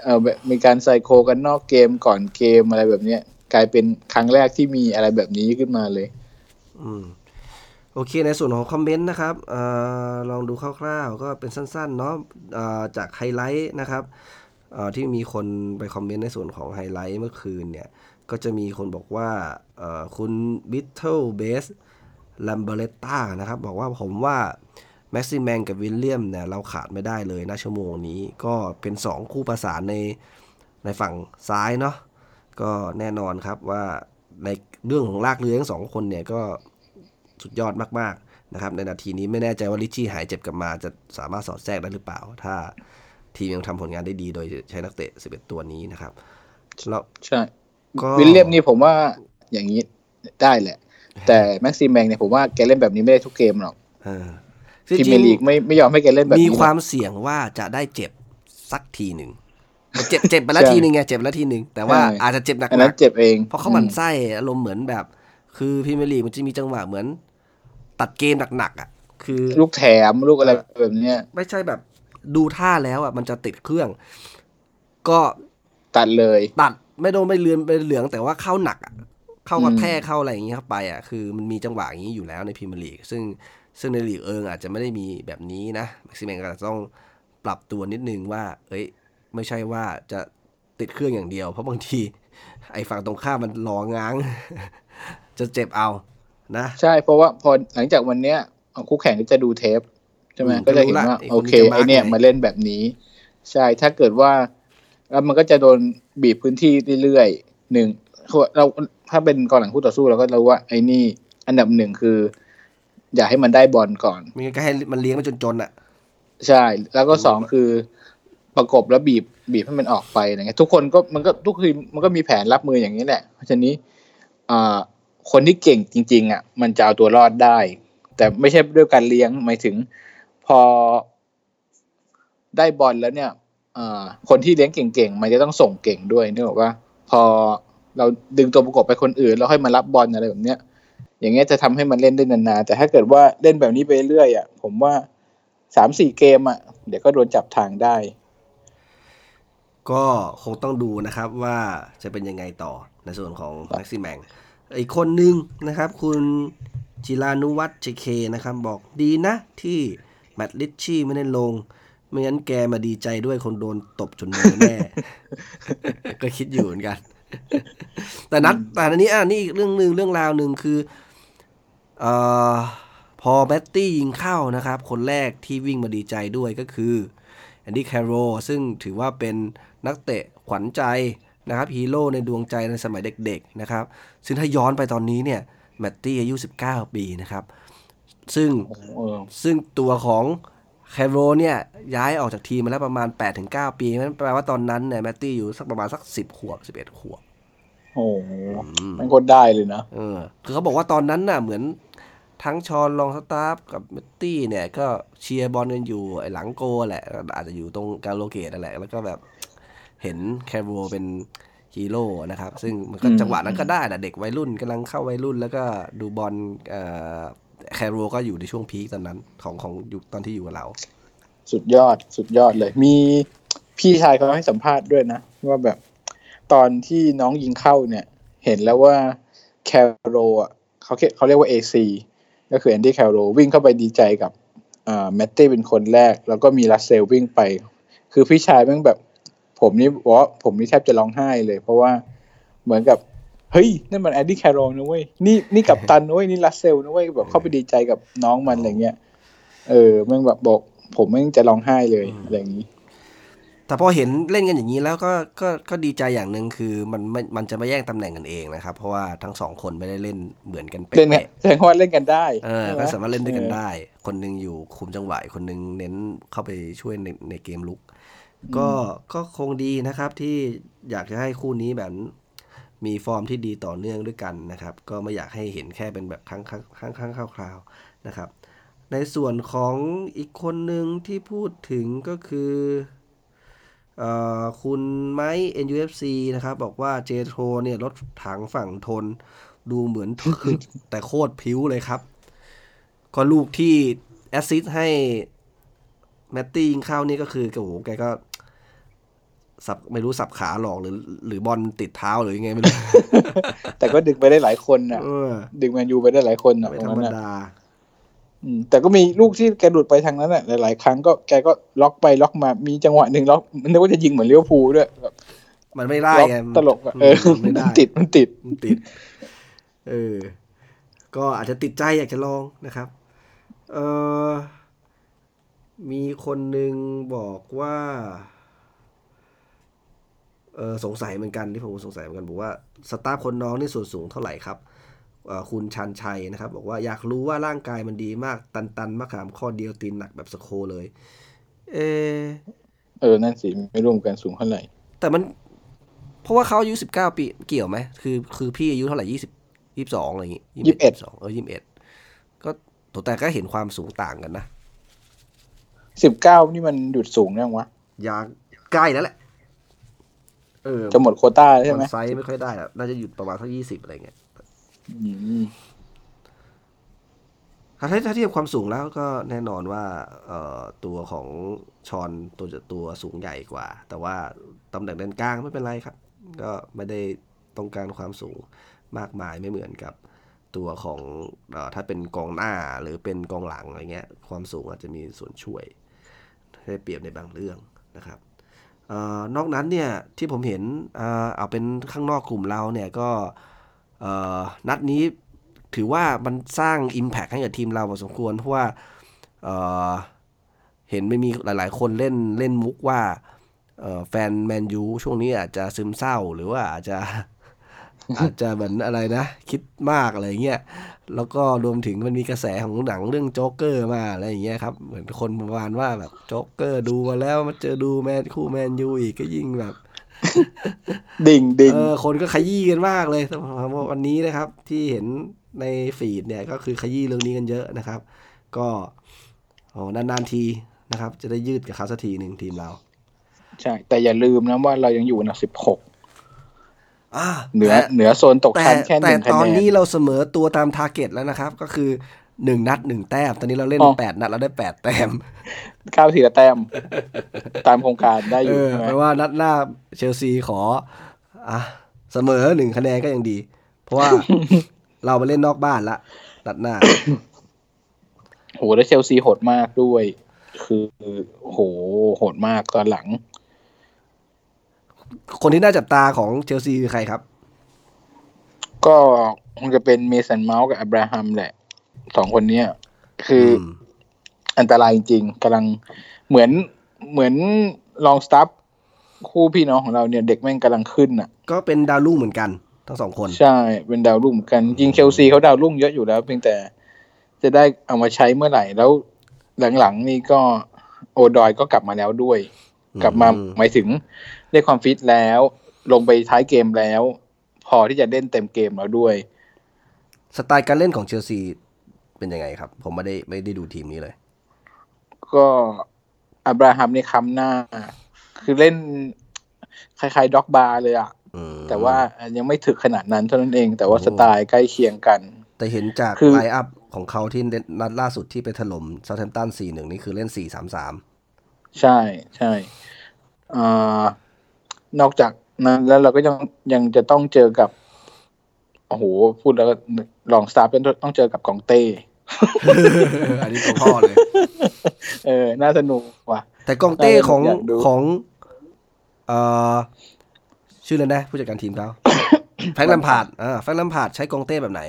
เอ่อแบบมีการไซโคกันนอกเกมก่อนเกมอะไรแบบเนี้ยกลายเป็นครั้งแรกที่มีอะไรแบบนี้ขึ้นมาเลย อืมโอเค ในส่วนของคอมเมนต์นะครับเออลองดูคร่าวๆ ก็เป็นสั้นๆ เนาะเอ่อจากไฮไลท์นะครับเอ่อที่มีคนไป comment ในส่วนของไฮไลท์เมื่อคืนเนี่ย ก็จะมีคนบอกว่าเอ่อคุณบิทเทิลเบสลัมเบเลต้านะครับ บอกว่าผมว่า แม็กซิแมงกับวิลเลมส์เนี่ยเราขาดไม่ได้เลยนะชั่วโมงนี้ก็เป็น 2 คู่ประสานในในฝั่งซ้ายเนาะก็แน่นอนครับว่าในเรื่องของลากเรือทั้งสองคนเนี่ยก็สุดยอดมากๆนะครับในนาทีนี้ไม่แน่ใจว่าลิชชี่หายเจ็บกลับมาจะสามารถสอดแทรกได้หรือเปล่า ถ้าทีมยังทำผลงานได้ดีโดยใช้นักเตะ 11 ตัวนี้นะครับแล้วใช่ก็วิลเลียมนี่ผมว่าอย่างนี้ได้แหละ แต่แม็กซิมแมงเนี่ยผมว่าแกเล่นแบบนี้ไม่ได้ทุกเกมหรอก เออจริงๆพรีเมียร์ลีกไม่ไม่ยอมให้แกเล่นแบบมีนี้ความเสี่ยงว่าจะได้เจ็บสักทีหนึ่งเจ็บเจ็บไปแล้วใช่ทีหนึ่งไงเจ็บไปแล้วทีหนึ่งแต่ว่าใช่อาจจะเจ็บหนักอันนั้นๆเจ็บเองเพราะเขาหมันไส้อารมณ์เหมือนแบบ คือพรีเมียร์ลีกมันจะมีจังหวะเหมือน ตัดเกมหนักๆอะ คือ ลูกแถมลูกอะไรแบบเนี้ย ไม่ใช่แบบดูท่าแล้วอะมันจะติดเครื่อง ก็ตัดเลย ตัดไม่โดนไม่เลือนไปเหลือง แต่ว่าเข้าหนักอะเข้ากระอืมแทกเข้าอะไรอย่างเงี้ยเข้าไปอะคือมันมีจังหวะอย่างนี้อยู่แล้วในพรีเมียร์ลีกซึ่ง ซึ่งในลีกเอิงอาจจะไม่ได้มีแบบนี้นะแม็กซิแมงก็อาจจะต้องปรับตัวนิดนึงว่า เอ้ย ไม่ใช่ว่าจะติดเครื่องอย่างเดียว เพราะบางที ไอ้ฝั่งตรงข้ามมันรอง้าง จะเจ็บเอานะ ใช่เพราะว่าพอหลังจากวันเนี้ยคู่แข่งก็จะดูเทปใช่ไหมอืมก็จะเห็นก็รู้ละว่าไอ้คนโอเคนี้จะมาร์คไอเนี่ยไงมาเล่นแบบนี้ ใช่ถ้าเกิดว่า แล้วมันก็จะโดนบีบพื้นที่เรื่อยๆหนึ่งเราถ้าเป็นกองหลังคู่ต่อสู้เราก็รู้ว่าไอ้นี่อันดับหนึ่งคือ อยากให้มันได้บอลก่อนไมีก็ให้มันเลี้ยงมันจนๆอะ ใช่ แล้วก็สองคือประกบแล้วบีบบีบให้มันออกไปอะไรเงี้ยทุกคนก็มันก็ทุกทีมมันก็มีแผนรับมืออย่างนี้แหละ เพราะฉะนี้อ่าคนที่เก่งจริง ๆ อะ มันจะเอาตัวรอดได้ แต่ไม่ใช่ด้วยการเลี้ยงหมายถึงพอได้บอลแล้วเนี่ยอ่าคนที่เลี้ยงเก่งๆ มันจะต้องส่งเก่งด้วยนึกออกว่า พอเราดึงตัวประกบไปคนอื่น แล้วค่อยมารับบอลอะไรแบบเนี้ย อย่างเงี้ยจะทำให้มันเล่นได้นานๆแต่ถ้าเกิดว่าเล่นแบบนี้ไปเรื่อยอะผมว่าสามสี่เกมอะเดี๋ยวก็โดนจับทางได้ ก็คงต้องดูนะครับว่าจะเป็นยังไงต่อในส่วนของแม็กซิแมงอีกคนหนึ่งนะครับ คุณจิรานุวัฒน์เจเคนะครับ บอกดีนะที่แมตต์ลิชชี่ไม่ได้ลง ไม่งั้นแกมาดีใจด้วยคนโดนตบจนเมือแน่ ก็คิดอยู่เหมือนกัน แต่นัดแต่อันนี้อะนี่อีกเรื่องหนึ่งเรื่องราวหนึ่งคือ พอแมตตี้ยิงเข้านะครับ คนแรกที่วิ่งมาดีใจด้วยก็คือแอนดี้แคโรซึ่งถือว่าเป็นนักเตะขวัญใจนะครับฮีโร่ในดวงใจในสมัยเด็กๆนะครับ ซึ่งถ้าย้อนไปตอนนี้เนี่ยแมตตี้อายุ 19 ปีนะครับ ซึ่งเออซึ่งตัวของแคโรเนี่ยย้ายออกจากทีมมาแล้วประมาณ 8-9 ปีนั่นแปลว่าตอนนั้นเนี่ยแมตตี้อยู่สักประมาณสัก 10 ขวบ 11 ขวบโอ้โหมันก็ได้เลยนะเออคือเขาบอกว่าตอนนั้นน่ะเหมือน ทั้งฌอนลองสตาฟกับแมตตี้เนี่ยก็เชียร์บอลกันอยู่ไอ้หลังโกแหละ อาจจะอยู่ตรงแกลโลว์เกตนั่นแหละ แล้วก็แบบเห็นแคโรเป็นฮีโร่นะครับ ซึ่งมันก็จังหวะนั้นก็ได้แหละเด็กวัยรุ่นกำลังเข้าวัยรุ่น แล้วก็ดูบอลเอ่อแคโรก็อยู่ในช่วง peak ตอนนั้นของของยู่ตอนที่อยู่กับเรา สุดยอดสุดยอดเลย มีพี่ชายเขาให้สัมภาษณ์ด้วยนะ ว่าแบบตอนที่น้องยิงเข้าเนี่ย เห็นแล้วว่าแคโรอะเขาเขาเรียกว่า AC ก็คือแอนดี้แคโรวิ่งเข้าไปดีใจกับอ่าแมตตี้เป็นคนแรก แล้วก็มีรัสเซลวิ่งไป คือพี่ชายแม่งแบบ ผมนี่บอกว่าผมนี่แทบจะร้องไห้เลย เพราะว่าเหมือนกับ เฮ้ยนั่นมันแอนดี้แคโรนะเว้ยนี่นี่กัปตันนะเว้ยนี่รัสเซลนะเว้ยแบบเข้าไปดีใจกับน้องมันอะไรเงี้ยเออแม่งแบบบอก ผมแม่งจะร้องไห้เลยอะไรอย่างนี้ แต่พอเห็นเล่นกันอย่างนี้แล้วก็ก็ก็ดีใจอย่างหนึ่งคือมันไม่มันจะไม่แย่งตำแหน่งกันเองนะครับ เพราะว่าทั้งสองคนไม่ได้เล่นเหมือนกันเป๊เล่นเนี่ยะแสดงว่าเล่นกันได้ๆเออใช่ไหก็สามารถเล่นด้วยกันได้ คนหนึงอยู่คุมจังหวะอีกคนหนึงเน้นเข้าไปช่วยในในเกมลุก ก็ก็คงดีนะครับที่อยากจะให้คู่นี้แบบมีฟอร์มที่ดีต่อเนื่องด้วยกันนะครับ ก็ไม่อยากให้เห็นแค่เป็นแบบครั้งครั้งครั้งครั้งคราวๆนะครับ ในส่วนของอีกคนหนึ่งที่พูดถึงก็คือเออ คุณไม้ NUFC นะครับ บอกว่าเจโทรเนี่ย รถถังฝั่งธน ดูเหมือนถึกแต่โคตรพลิ้วเลยครับ ก็ลูกที่ assist ให้แมตตี้ยิงเข้านี่ก็คือโอ้โหแกก็ สับไม่รู้สับขาหลอกหรือ หรือบอลติดเท้าหรือยังไงไม่รู้ แต่ก็ดึงไปได้หลายคนนะเออดึงแมนยูไปได้หลายคนนะไม่ตรธรงรมนั้นนะดาอืม แต่ก็มีลูกที่แกหลุดไปทางนั้นแหละหลาย ๆ ครั้งก็แกก็ล็อกไปล็อกมามีจังหวะหนึ่งล็อกมันนึกว่าจะยิงเหมือนเลี้ยวภูลด้วยแบบมันไม่ได้ล็อกไงตลกอะเออมันไม่ได้มันติดมันติดมันติด เออ ก็อาจจะติดใจอยากจะลองนะครับ เออมีคนหนึ่งบอกว่าเออสงสัยเหมือนกันที่ผมสงสัยเหมือนกันบอกว่าสตาฟคนน้องนี่ส่วนสูงเท่าไหร่ครับเอ่อ คุณชันชัยนะครับ บอกว่าอยากรู้ว่าร่างกายมันดีมากตันตันๆมะขามข้อเดียวตีนหนักแบบสโคเลย เออเออ นั่นสิ ไม่ร่วมกันสูงเท่าไหร่ แต่มัน เพราะว่าเขาอายุสิบเก้าปีเกี่ยวไหมคือคือพี่อายุเท่าไหร่ยี่สิบยี่สิบสองอะไรอย่างงี้21สองเออยี่สิบเอ็ดก็แต่ก็เห็นความสูงต่างกันนะสิบเก้านี่มันหยุดสูงยังวะอยากใกล้แล้วแหละเออจะหมดโควต้าแล้วใช่ไหมไซส์ไม่ค่อยได้อะน่าจะหยุดประมาณสักยี่สิบอะไรเงี้ยอืม ถ้าถ้าเทียบความสูงแล้วก็แน่นอนว่าเอ่อตัวของชอนตัวจะตัวสูงใหญ่กว่า แต่ว่าตำแหน่งเลนกลางไม่เป็นไรครับ ก็ไม่ได้ต้องการความสูงมากมายไม่เหมือนกับตัวของออถ้าเป็นกองหน้าหรือเป็นกองหลังอะไรเงี้ย ความสูงอาจจะมีส่วนช่วยได้เปรียบในบางเรื่องนะครับออนอกนั้นเนี่ยที่ผมเห็นเอ่อเอาเป็นข้างนอกกลุ่มเราเนี่ยก็ นัดนี้ถือว่ามันสร้าง Impact ให้กับทีมเราพอสมควร เพราะว่าเห็นไม่มีหลาย ๆ คนเล่นเล่นมุกว่าแฟนแมนยูช่วงนี้อาจจะซึมเศร้าหรือว่าอาจจะอาจจะเหมือนอะไรนะ คิดมากอะไรเงี้ยแล้วก็รวมถึงมันมีกระแสของหนังเรื่องโจ๊กเกอร์มาอะไรอย่างเงี้ยครับ เหมือนคนประมาณว่าแบบโจ๊กเกอร์ดูมาแล้วมาเจอดูแมนคู่แมนยูอีกก็ยิ่งแบบ ดิ่งดิ่งเออคนก็ขยี้กันมากเลยสำหรับวันนี้นะครับ ที่เห็นใน feed เนี่ยก็คือขยี้เรื่องนี้กันเยอะนะครับ ก็โอ้นานๆทีนะครับ จะได้ยืดกับเขาสักทีหนึ่งทีมเรา ใช่ แต่อย่าลืมนะว่าเรายังอยู่อันดับสิบหกอ่าเหนือแต่เหนือโซนตกแต่ชั้นแค่หแต่นึ่งคะตอนแนนนี้เราเสมอตัวตาม target แล้วนะครับ ก็คือ หนึ่งนัดหนึ่งแต้ม ตอนนี้เราเล่นอ๋อแปดนัดเราได้แปดแต้มเก้าทีละแต้ม ตามโครงการได้อเอยู่อใช่ไหมแปลว่านัดหน้าเชลซีขอ อะเสมอหนึ่งคะแนนก็ยังดี เพราะว่าเราไปเล่นนอกบ้านละนัดหน้าโหแล้วเชลซีโหดมากด้วย คือโหโหดมากตอนหลัง คนที่น่าจับตาของเชลซีคือใครครับ ก็คงจะเป็นเมสันเมาส์กับอับราฮัมแหละ สองคนเนี้ย คืออมอันตรายจริงๆกำลังเหมือนเหมือนลองสตัฟคู่พี่น้องของเราเนี่ย เด็กแม่งกำลังขึ้นอะ ก็เป็นดาวรุ่งเหมือนกัน ทั้งสองคน ใช่ เป็นดาวรุ่งเหมือนกันจริงเชลซีเขาดาวรุ่งเยอะอยู่แล้ว เพียงแต่จะได้เอามาใช้เมื่อไหร่แล้วหลังๆนี่ก็โอดอยก็กลับมาแล้วด้วย กลับมาอืมหมายถึงได้ความฟิตแล้ว ลงไปท้ายเกมแล้ว พอที่จะเล่นเต็มเกมแล้วด้วย สไตล์การเล่นของเชลซี เป็นยังไงครับ ผมไม่ได้ไม่ได้ดูทีมนี้เลย ก็อับราฮัมนี่ค้ำหน้า คือเล่นคล้ายๆดร็อกบาเลยอะอืมแต่ว่ายังไม่ถึกขนาดนั้นเท่านั้นเอง แต่ว่าโอ้สไตล์ใกล้เคียงกัน แต่เห็นจากคือ line-up ของเขาที่เล่นนัดล่าสุดที่ไปถล่มเซาท์แฮมป์ตัน4-1นี่คือเล่น4-3-3ใช่ใช่อ่านอกจากนั้นแล้วเราก็ยังยังจะต้องเจอกับโอ้โหพูดแล้วก็ลองสตาฟเป็นต้องเจอกับกองเต้ อันนี้ตัวพ่อเลย เออ น่าสนุกว่ะ แต่กองเต้ของอยากดูของเอ่อชื่ออะไรนะ ผู้จัดการทีมเขาแฟรงค์แลมพาร์ดอ่าแฟรงค์แลมพาร์ดใช้กองเต้แบบไหน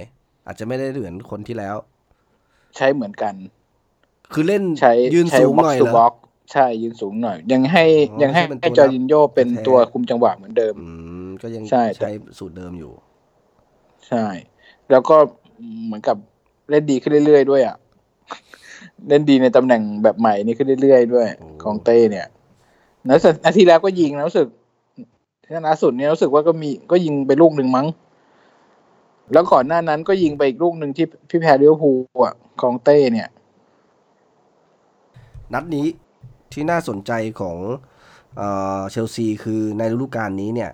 อาจจะไม่ได้เหมือนคนที่แล้ว ใช้เหมือนกัน คือเล่นใช้ยืนใช้สูงบ็หน่อย box เหรอ boxใช่ยืนสูงหน่อย ยังให้อ๋อยังให้ใช่เป็นตัวให้จอร์จินโญ่เป็นแท้ตัวคุมจังหวะเหมือนเดิมอืมก็ยังใช่ใช้สูตรเดิมอยู่ ใช่ แล้วก็เหมือนกับ เล่นดีขึ้นเรื่อยๆด้วยอะเล่นดีในตำแหน่งแบบใหม่นี่ขึ้นเรื่อยๆด้วยโอ้กองเต้เนี่ยแล้วนาทีแล้วก็ยิงนะรู้สึกที่ล่าสุดเนี่ยรู้สึกว่าก็มีก็ยิงไปลูกหนึ่งมั้ง แล้วก่อนหน้านั้นก็ยิงไปอีกลูกหนึ่งที่พี่แพรลิเวอร์พูลอะกองเต้เนี่ย นัดนี้ที่น่าสนใจของเอ่อเชลซีคือในฤดูกาลนี้เนี่ย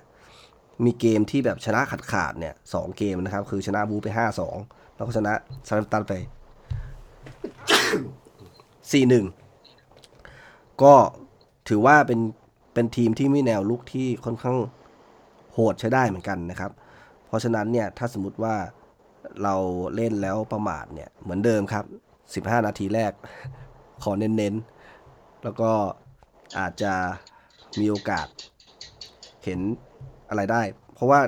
มีเกมที่แบบชนะขาดขาดๆเนี่ยสองเกมนะครับ คือชนะบูไปห้าสอง แล้วก็ชนะซาร์ตันไปสี่หนึ่งก็ถือว่าเป็นเป็นทีมที่มีแนวลุกที่ค่อนข้างโหดใช้ได้เหมือนกันนะครับ เพราะฉะนั้นเนี่ยถ้าสมมติว่าเราเล่นแล้วประมาทเนี่ยเหมือนเดิมครับ 15 นาทีแรก ขอเน้นๆ แล้วก็อาจจะมีโอกาสเห็นอะไรได้ เพราะว่า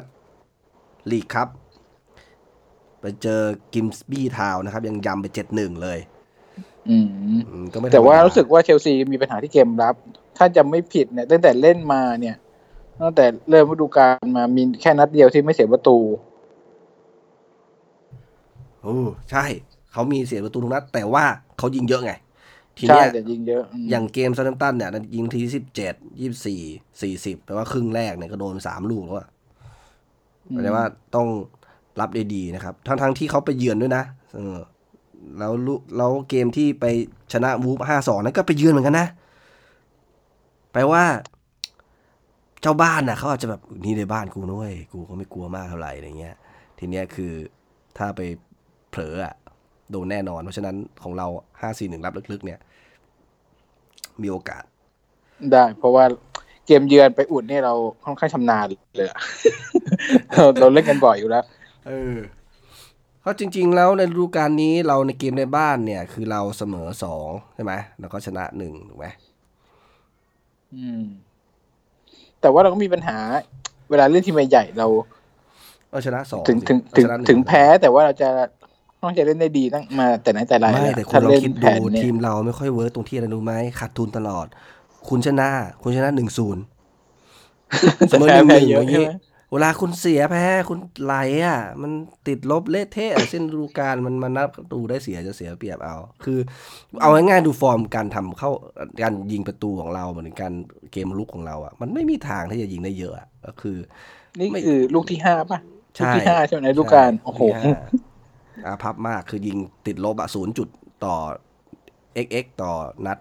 ลีกครับ ไปเจอกิมสบี้ทาวน์นะครับ ยังยำไป7-1เลยอืมอืมก็ไม่ธรรมดแต่ว่ารู้สึกว่าเชลซีมีปัญหาที่เกมรับ ถ้าจะไม่ผิดเนี่ย ตั้งแต่เล่นมาเนี่ย ตั้งแต่เริ่มฤดูกาลมามีแค่นัดเดียวที่ไม่เสียประตูโอ้ใช่ เขามีเสียประตูทุกนัด แต่ว่าเขายิงเยอะไง ทีใช่เนี้ยแต่ยิงเยอะมอย่างเกมซาร์ตันเนี่ยยิงทีสิบเจ็ดยี่สี่สี่สิบแปลว่าครึ่งแรกเนี่ยก็โดนสามลูกแล้วอะอืมแปลว่าต้อง รับได้ดีนะครับ ทั้งๆที่เขาไปเยือนด้วยนะเออแล้วลุแล้วเกมที่ไปชนะวูฟห้าสองนั้นก็ไปเยือนเหมือนกันนะแปลว่าเจ้าบ้านน่ะเขาอาจจะแบบนี่ในบ้านกูนะเว้ยกูก็ไม่กลัวมากเท่าไหร่อะไรเงี้ย ทีเนี้ยคือถ้าไปเผลออะโดนแน่นอน เพราะฉะนั้นของเราห้าสี่หนึ่งรับลึกๆ เนี่ย มีโอกาส ได้ เพราะว่าเกมเยือนไปอุดเนี่ยเราค่อนข้างชำนาญเลยอะเราเราเล่นกันบ่อยอยู่แล้ว เออเพราะจริง ๆ แล้วในฤดูกาลนี้เราในเกมในบ้านเนี่ย คือเราเสมอสองใช่ไหมแล้วก็ชนะหนึ่งถูกไหมอืม แต่ว่าเราก็มีปัญหา เวลาเล่นทีมใหญ่ๆเราก็ชนะสองถึงสิถึงถึงเราชนะหนึ่ถึงแพ้แต่ว่าเราจะต้องจะเล่นได้ดีตั้งมาแต่ไหนแต่ไรไม่แล้วแต่คุถ้าณลองเล่นคิดแผดูนเนี่ยทีมเราไม่ค่อยเวิร์กตรงที่อะไรรู้ไหมขาดทุนตลอด คุณชนะ คุณชนะหนึ่งศูนย์เสมอหแพ้นึ่งหแพ้นึ่งเยออะย่างใช่นี้ไหม เวลาคุณเสียแพ้คุณไหลอะ มันติดลบเละเทะอะเส้นฤดูกาลมันมันนับดูได้เสียจะเสียเปรียบเอา คือ เอาง่ายๆดูฟอร์มการทำเข้าการยิงประตูของเราเหมือนกันเกมลุกของเราอะ มันไม่มีทางที่จะยิงได้เยอะอะก็คือ นี่ไม่คือลูกที่ห้าป่ะใช่ลูกที่ห้าใช่ไหมในฤดูกาลโอ้โหที่าอาพับมากคือยิงติดลบอะศูนย์จุดต่อ xx ต่อนัด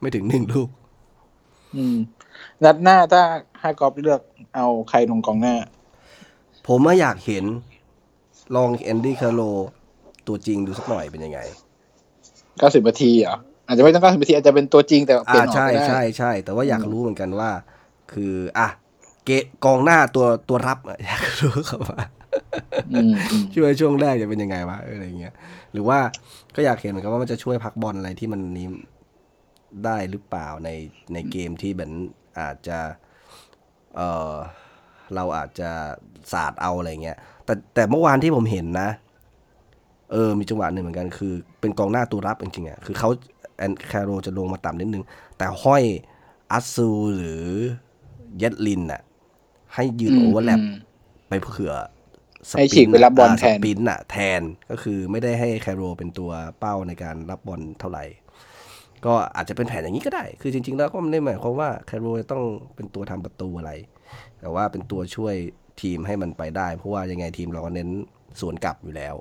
ไม่ถึงหนึ่งลูก อืม นัดหน้าถ้า ให้กอฟเลือกเอาใครลงกองหน้า ผมว่าอยากเห็น ลองแอนดี้คาร์โลตัวจริงดูสักหน่อยเป็นยังไงเก้าสิบนาทีเหรออาจจะไม่ต้องเก้าสิบนาทีอาจจะเป็นตัวจริงแต่เปลี่ยนออกใช่ก็ได้ใช่ใช่แต่ว่าอยากรู้เหมือนกันว่า คืออะเกะกองหน้าตัวตัวรับอะอยากรู้ครับว่าอืมอืมช่วยช่วงแรกจะเป็นยังไงวะเอออะไรเงี้ยหรือว่าก็อยากเห็นเหมือนกันว่ามันจะช่วยพักบอลอะไรที่มันนี้ได้หรือเปล่าในในเกมที่แบบอาจจะ เออเราอาจจะสาดเอาอะไรเงี้ย แต่แต่เมื่อวานที่ผมเห็นนะ เออ มีจังหวะหนึ่งเหมือนกัน คือ เป็นกองหน้าตัวรับจริงๆอะคือเขาแอนคาโรจะลงมาต่ำนิดนึง แต่ห้อยอัสซูหรือเยดลินอะ ให้ยืนโอเวอร์แลปมไปเผื่อสให้ฉีกไปรับบอลแทนสปินอะแทนก็คือไม่ได้ให้แคโรเป็นตัวเป้าในการรับบอลเท่าไหร่ ก็อาจจะเป็นแผนอย่างนี้ก็ได้ คือจริง ๆ แล้วก็ไม่ได้หมายความว่าแคโรจะต้องเป็นตัวทำประตูอะไร แต่ว่าเป็นตัวช่วยทีมให้มันไปได้ เพราะว่ายังไงทีมเราก็เน้นสวนกลับอยู่แล้ว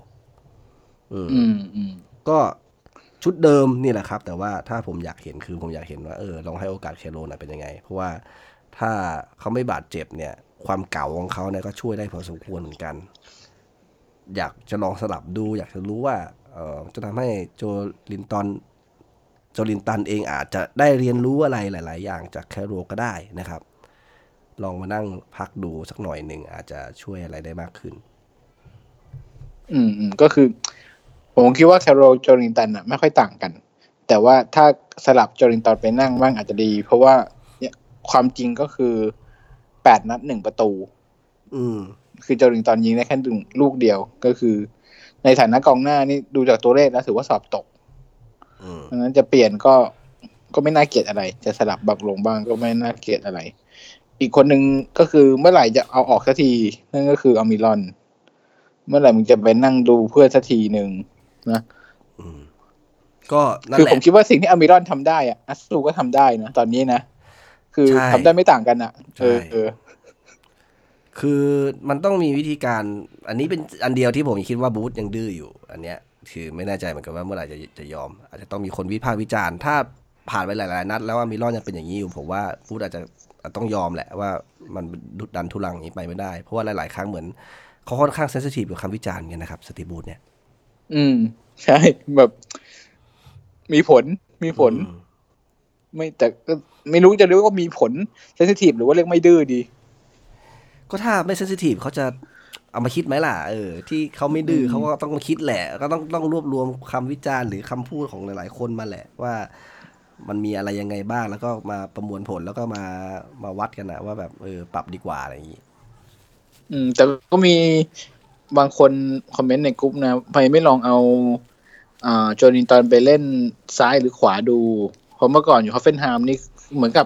อืมอืมอืมก็ชุดเดิมนี่แหละครับ แต่ว่าถ้าผมอยากเห็นคือผมอยากเห็นว่าเออลองให้โอกาสเคโรหน่อยเป็นยังไง เพราะว่าถ้าเขาไม่บาดเจ็บเนี่ย ความเก่าของเขาเนี่ยก็ช่วยได้พอสมควรเหมือนกัน อยากจะลองสลับดู อยากจะรู้ว่า เออจะทำให้โจลินตันโจลินตันเองอาจจะได้เรียนรู้อะไรหลาย ๆ อย่างจากแคโรก็ได้นะครับ ลองมานั่งพักดูสักหน่อยหนึ่งอาจจะช่วยอะไรได้มากขึ้น อืมอืมก็คือ ผมคิดว่าแคโรลโจลินตันอะไม่ค่อยต่างกัน แต่ว่าถ้าสลับโจลินตันไปนั่งบ้างอาจจะดี เพราะว่าเนี่ยความจริงก็คือแปดนัดหนึ่งประตู อืม คือโจลินตันยิงได้แค่หนึ่งลูกเดียวก็คือ ในฐานะกองหน้านี่ดูจากตัวเลขแล้วถือว่าสอบตกอืม ดังนั้นจะเปลี่ยนก็ก็ไม่น่าเกลียดอะไร จะสลับบักลงบ้างก็ไม่น่าเกลียดอะไร อีกคนหนึ่งก็คือเมื่อไหร่จะเอาออกสักทีนั่นก็คืออามิรอน เมื่อไหร่มึงจะไปนั่งดูเพื่อนสักทีหนึ่งนะอืมก็นั่นคือแหผมละคิดว่าสิ่งที่อามิรอนทำได้อะอัสซูก็ทำได้นะตอนนี้นะคือใช่ทำได้ไม่ต่างกันอะเออใช่เออคือมันต้องมีวิธีการ อันนี้เป็นอันเดียวที่ผมคิดว่าบูธยังดื้ออยู่ อันเนี้ย คือไม่แน่ใจเหมือนกันว่าเมื่อไหร่จะจะยอม อาจจะต้องมีคนวิพากษ์วิจารณ์ ถ้าผ่านไปหลาย ๆ นัด แล้วว่ามิลอนยังเป็นอย่างนี้อยู่ผมว่าบูธอาจจะอาจต้องยอมแหละว่ามันดุดดันทุลังอย่างนี้ไปไม่ได้ เพราะว่าหลาย ๆ ครั้งเหมือนเขาค่อนข้างเซนซิทีฟกับคำวิจารณ์กันนะครับสตีบูธเนี่ย อืม ใช่แบบ มีผลมีผลอืมไม่แต่ก็ไม่รู้จะเรียกว่ามีผลเซนซิทีฟหรือว่าเรียกไม่ดื้อดี ก็ถ้าไม่เซนซิทีฟเขาจะ เอามาคิดไหมล่ะเออที่เขาไม่ดื้ออืมเขาก็ต้องมาคิดแหละ ก็ต้องต้องรวบรวมคำวิจารณ์หรือคำพูดของหลาย ๆ คนมาแหละว่ามันมีอะไรยังไงบ้างแล้วก็มาประมวลผลแล้วก็มามาวัดกันนะว่าแบบเออปรับดีกว่าอะไรอย่างนี้อืม แต่ก็มีบางคนคอมเมนต์ในกลุ่มนะทำไมไม่ลองเอาอ่าโจลินตันไปเล่นซ้ายหรือขวาดูเพราะเมื่อก่อนอยู่ฮอฟเฟนไฮม์นี่เหมือนกับ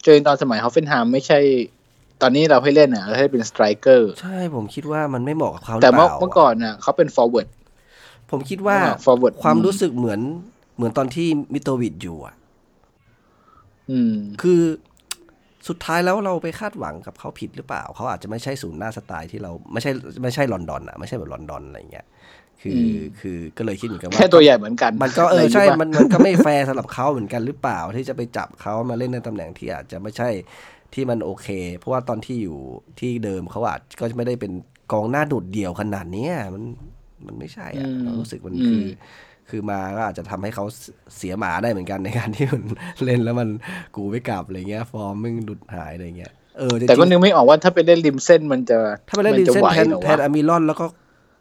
โจลินตันสมัยฮอฟเฟนไฮม์ไม่ใช่ ตอนนี้เราให้เล่นอะเราให้เป็นสไตรเกอร์ใช่ผมคิดว่ามันไม่เหมาะกับเขาหรือเปล่าแต่เมื่อเมื่อก่อนน่ะเขาเป็น forward ผมคิดว่า forward ความรู้สึกเหมือนเหมือนตอนที่มิโตรวิชอยู่อะอืมคือสุดท้ายแล้วเราไปคาดหวังกับเขาผิดหรือเปล่า เขาอาจจะไม่ใช่ศูนย์หน้าสไตล์ที่เราไม่ใช่ไม่ใช่ลอนดอนอะไม่ใช่แบบลอนดอนอะไรเงี้ยคือมคือก็เลยคิดเหมือนกันว่าแค่ตัวใหญ่เหมือนกัน มันก็เออใช่ะไรย่างงี้ปะมันมันก็ไม่แฟร์สำหรับเขาเหมือนกันหรือเปล่าที่จะไปจับเขามาเล่นในตำแหน่งที่อาจจะไม่ใช่ ที่มันโอเค เพราะว่าตอนที่อยู่ที่เดิมเขาอาจก็ไม่ได้เป็นกองหน้าโดดเดี่ยวขนาดเนี้ยมันมันไม่ใช่อะอืมเรารู้สึกมันอืมคือ คือมาก็อาจจะทำให้เขาเสียหมาได้เหมือนกันในการที่มันเล่นแล้วมันกูไม่กลับอะไรเงี้ย ฟอร์มมึงดุดหายอะไรเงี้ยเออจริงๆแต่ก็นึกไม่ออกว่าถ้าไปเล่นริมเส้นมันจะ ถ้าไปเล่นดินจะเส้นไหวแทนเหรอแทนวะอามิรอนแล้วก็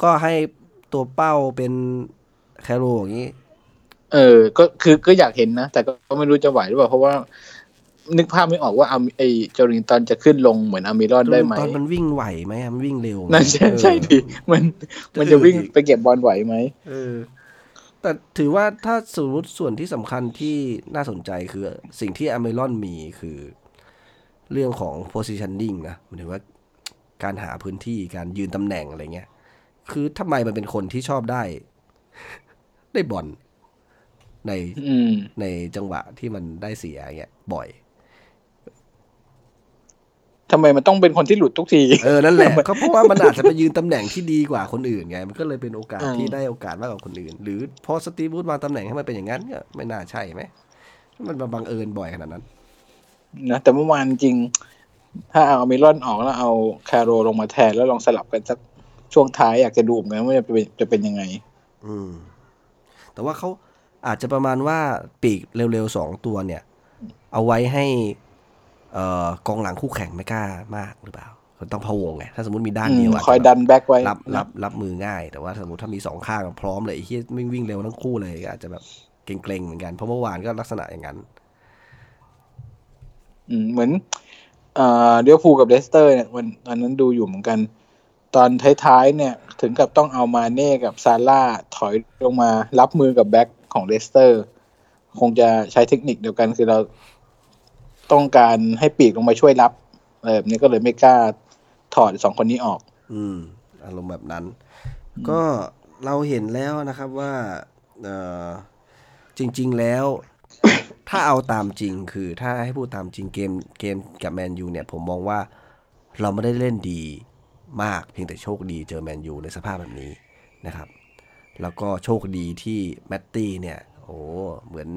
ก็ให้ตัวเป้าเป็นแคโรอย่างนี้ เออ ก็คือก็อยากเห็นนะ แต่ก็ไม่รู้จะไหวหรือเปล่าเพราะว่า นึกภาพไม่ออกว่าอาไอโจลิงตันจะขึ้นลงเหมือนอามิรอนได้ไหมตอนมันวิ่งไหวไหมอะมันวิ่งเร็วไหมนั่นใช่เออใช่ดิมันมันจะวิ่งไปเก็บบอลไหวไหมเออ แต่ถือว่าถ้าสมมติส่วนที่สำคัญที่น่าสนใจคือ สิ่งที่อเมรอนมีคือ เรื่องของ positioning นะหมายถึงว่าการหาพื้นที่การยืนตำแหน่งอะไรเงี้ย คือทำไมมันเป็นคนที่ชอบได้ ได้บอลในอืมในจังหวะที่มันได้เสียเงี้ยบ่อย ทำไมมันต้องเป็นคนที่หลุดทุกที เออ นั่นแหละก็เพราะว่ามันอาจจะไปยืนตำแหน่งที่ดีกว่าคนอื่นไง มันก็เลยเป็นโอกาสอืมที่ได้โอกาสมากกว่าคนอื่น หรือพอสตีฟวูดวางตำแหน่งให้มันเป็นอย่างนั้นก็ไม่น่าใช่ไหม มันมาบังเอิญบ่อยขนาดนั้น นะแต่เมื่อวานจริง ถ้าเอาอามิรอนออกแล้วเอาคาโรลงมาแทนแล้วลองสลับกันสักช่วงท้ายอยากจะดูเหมือนกันว่าจะเป็นจะเป็นยังไง อืม แต่ว่าเขาอาจจะประมาณว่าปีกเร็วๆสองตัวเนี่ย เอาไว้ให้เอ่อ กองหลังคู่แข่งไม่กล้ามากหรือเปล่าต้องพะวงไงถ้าสมมติมีด้านเดียวอืมอาจจะคอยแบบดันแบ็กไว้รับรับรับมือง่าย แต่ว่าสมมติถ้ามีสองข้างพร้อมเลยไอ้ที่วิ่งวิ่งเร็วทั้งคู่เลยก็อาจจะแบบเกรงๆเหมือนกันเพราะเมื่อวานก็ลักษณะอย่างนั้นอืมเหมือนเอ่อลิเวอร์พูลกับเลสเตอร์เนี่ยวันตอนนั้นดูอยู่เหมือนกัน ตอนท้ายๆเนี่ย ถึงกับต้องเอามาเน่กับซาลาห์ถอยลงมารับมือกับแบ็คของเลสเตอร์ คงจะใช้เทคนิคเดียวกันคือเรา ต้องการให้ปีกลงมาช่วยรับอะไรแบบนี้ก็เลยไม่กล้าถอดสองคนนี้ออก อืม อารมณ์แบบนั้น ก็เราเห็นแล้วนะครับว่าเออจริง ๆแล้ว ถ้าเอาตามจริงคือถ้าให้พูดตามจริงเกมเกมกับแมนยูเนี่ย ผมมองว่าเราไม่ได้เล่นดีมากเพียงแต่โชคดีเจอแมนยูในสภาพแบบนี้นะครับ แล้วก็โชคดีที่แมตตี้เนี่ย โอ้เหมือน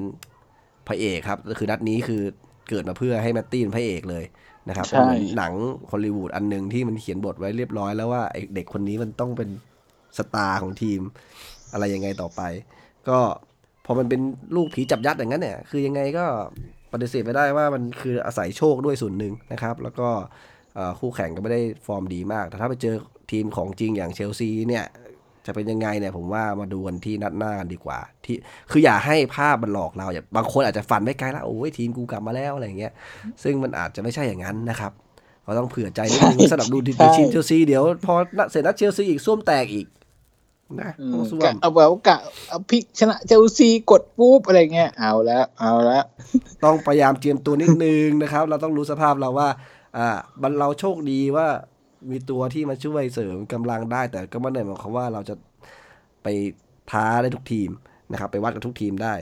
พระเอกครับ คือนัดนี้คือ เกิดมาเพื่อให้แมตตี้เป็นพระเอกเลยนะครับใช่เป็นเหมือนหนังฮอลลีวูดอันหนึ่งที่มันเขียนบทไว้เรียบร้อยแล้วว่าไอเด็กคนนี้มันต้องเป็นสตาร์ของทีม อะไรยังไงต่อไป ก็พอมันเป็นลูกผีจับยัดอย่างนั้นเนี่ย คือยังไงก็ปฏิเสธไม่ได้ว่ามันคืออาศัยโชคด้วยส่วนหนึ่งนะครับ แล้วก็เอ่อคู่แข่งก็ไม่ได้ฟอร์มดีมาก แต่ถ้าไปเจอทีมของจริงอย่างเชลซีเนี่ย จะเป็นยังไงเนี่ยผมว่ามาดูกันที่นัดหน้ากันดีกว่า ที่คืออย่าให้ภาพมันหลอกเราอย่าบางคนอาจจะฝันไม่ไกลแล้วโอ้ยทีมกูกลับมาแล้วอะไรอย่างเงี้ยซึ่งมันอาจจะไม่ใช่อย่างนั้นนะครับเราต้องเผื่อใจนิดนึงใช่สำหรับดูทีใช่ทีมเชลซีเดี๋ยวพอนัดเสร็จนัดเชลซีอีกส้วมแตกอีกนะอืมต้องส้วกะมเอาแบบกะเอาพลิกชนะเชลซีกดปุ๊บอะไรเงี้ยเอาแล้วเอาแล้วต้องพยายามเตรียมตัวนิดนึงนะครับ เราต้องรู้สภาพเราว่า อ่าบันเราโชคดีว่า มีตัวที่มาช่วยเสริมกำลังได้ แต่ก็ไม่ได้หมายความว่าเราจะไปท้าได้ทุกทีมนะครับ ไปวัดกับทุกทีมได้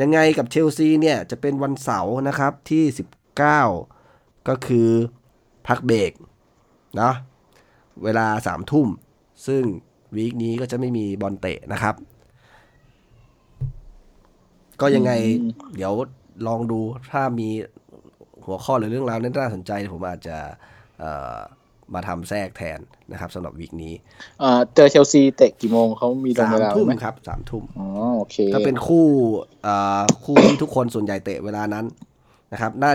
ยังไงกับเชลซีเนี่ยจะเป็นวันเสาร์นะครับที่ 19 ก็คือพักเบรกนะเวลาสามทุ่ม ซึ่งวีคนี้ก็จะไม่มีบอลเตะนะครับ ก็ยังไงเดี๋ยวลองดูถ้ามีหัวข้อหรือเรื่องราวน่าสนใจผมอาจจะ มาทำแทรกแทนนะครับสำหรับวีคนี้เอ่อเจอเชลซีเตะกี่โมงเขามีลงสามเวลาทุ่มไหมครับสามทุ่มอ๋อโอเคก็เป็นคู่เอ่อคู่ที่ทุกคนส่วนใหญ่เตะเวลานั้นนะครับ น่า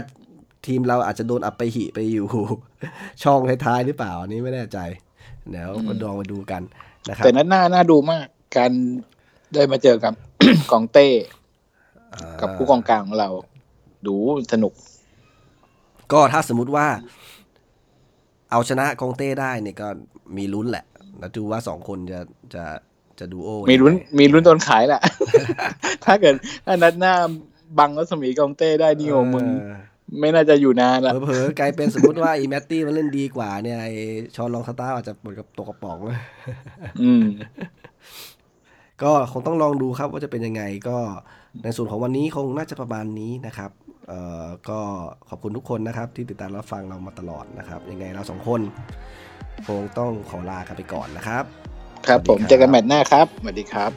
ทีมเราอาจจะโดนอับไปหิไปอยู่ ช่องท้ายๆหรือเปล่าอันนี้ไม่แน่ใจเดี๋ยวก็ลองไปดูกันนะครับแต่นั้นน่าน่าดูมากการได้มาเจอกับกองเต้อ่ากับผู้กองกลางของเรา ดูสนุก ก็ถ้าสมมุติว่า เอาชนะกองเต้ได้เนี่ยก็มีลุ้นแหละ แล้วดูว่าสองคนจะจะจะดูโอมีลุ้นยังไงมีลุ้นโดนขายแหละ ถ้าเกิดถ้านัดหน้าบังรัศมีกองเต้ได้นี่โอมึงเออไม่น่าจะอยู่นานละเผลอๆกลายเป็นสมมติว่าอีแมตตี้มันเล่นดีกว่าเนี่ยไอชอนลองสตาร์อาจจะเปิดกับตกกระป๋องอืมก็คงต้องลองดูครับว่าจะเป็นยังไงก็ในส่วนของวันนี้คงน่าจะประมาณนี้นะครับเอ่อ ก็ขอบคุณทุกคนนะครับ ที่ติดตามรับฟังเรามาตลอดนะครับ ยังไงเราสองคนคงต้องขอลากันไปก่อนนะครับ ครับผมเจอกันแมตช์หน้าครับสวัสดีครับ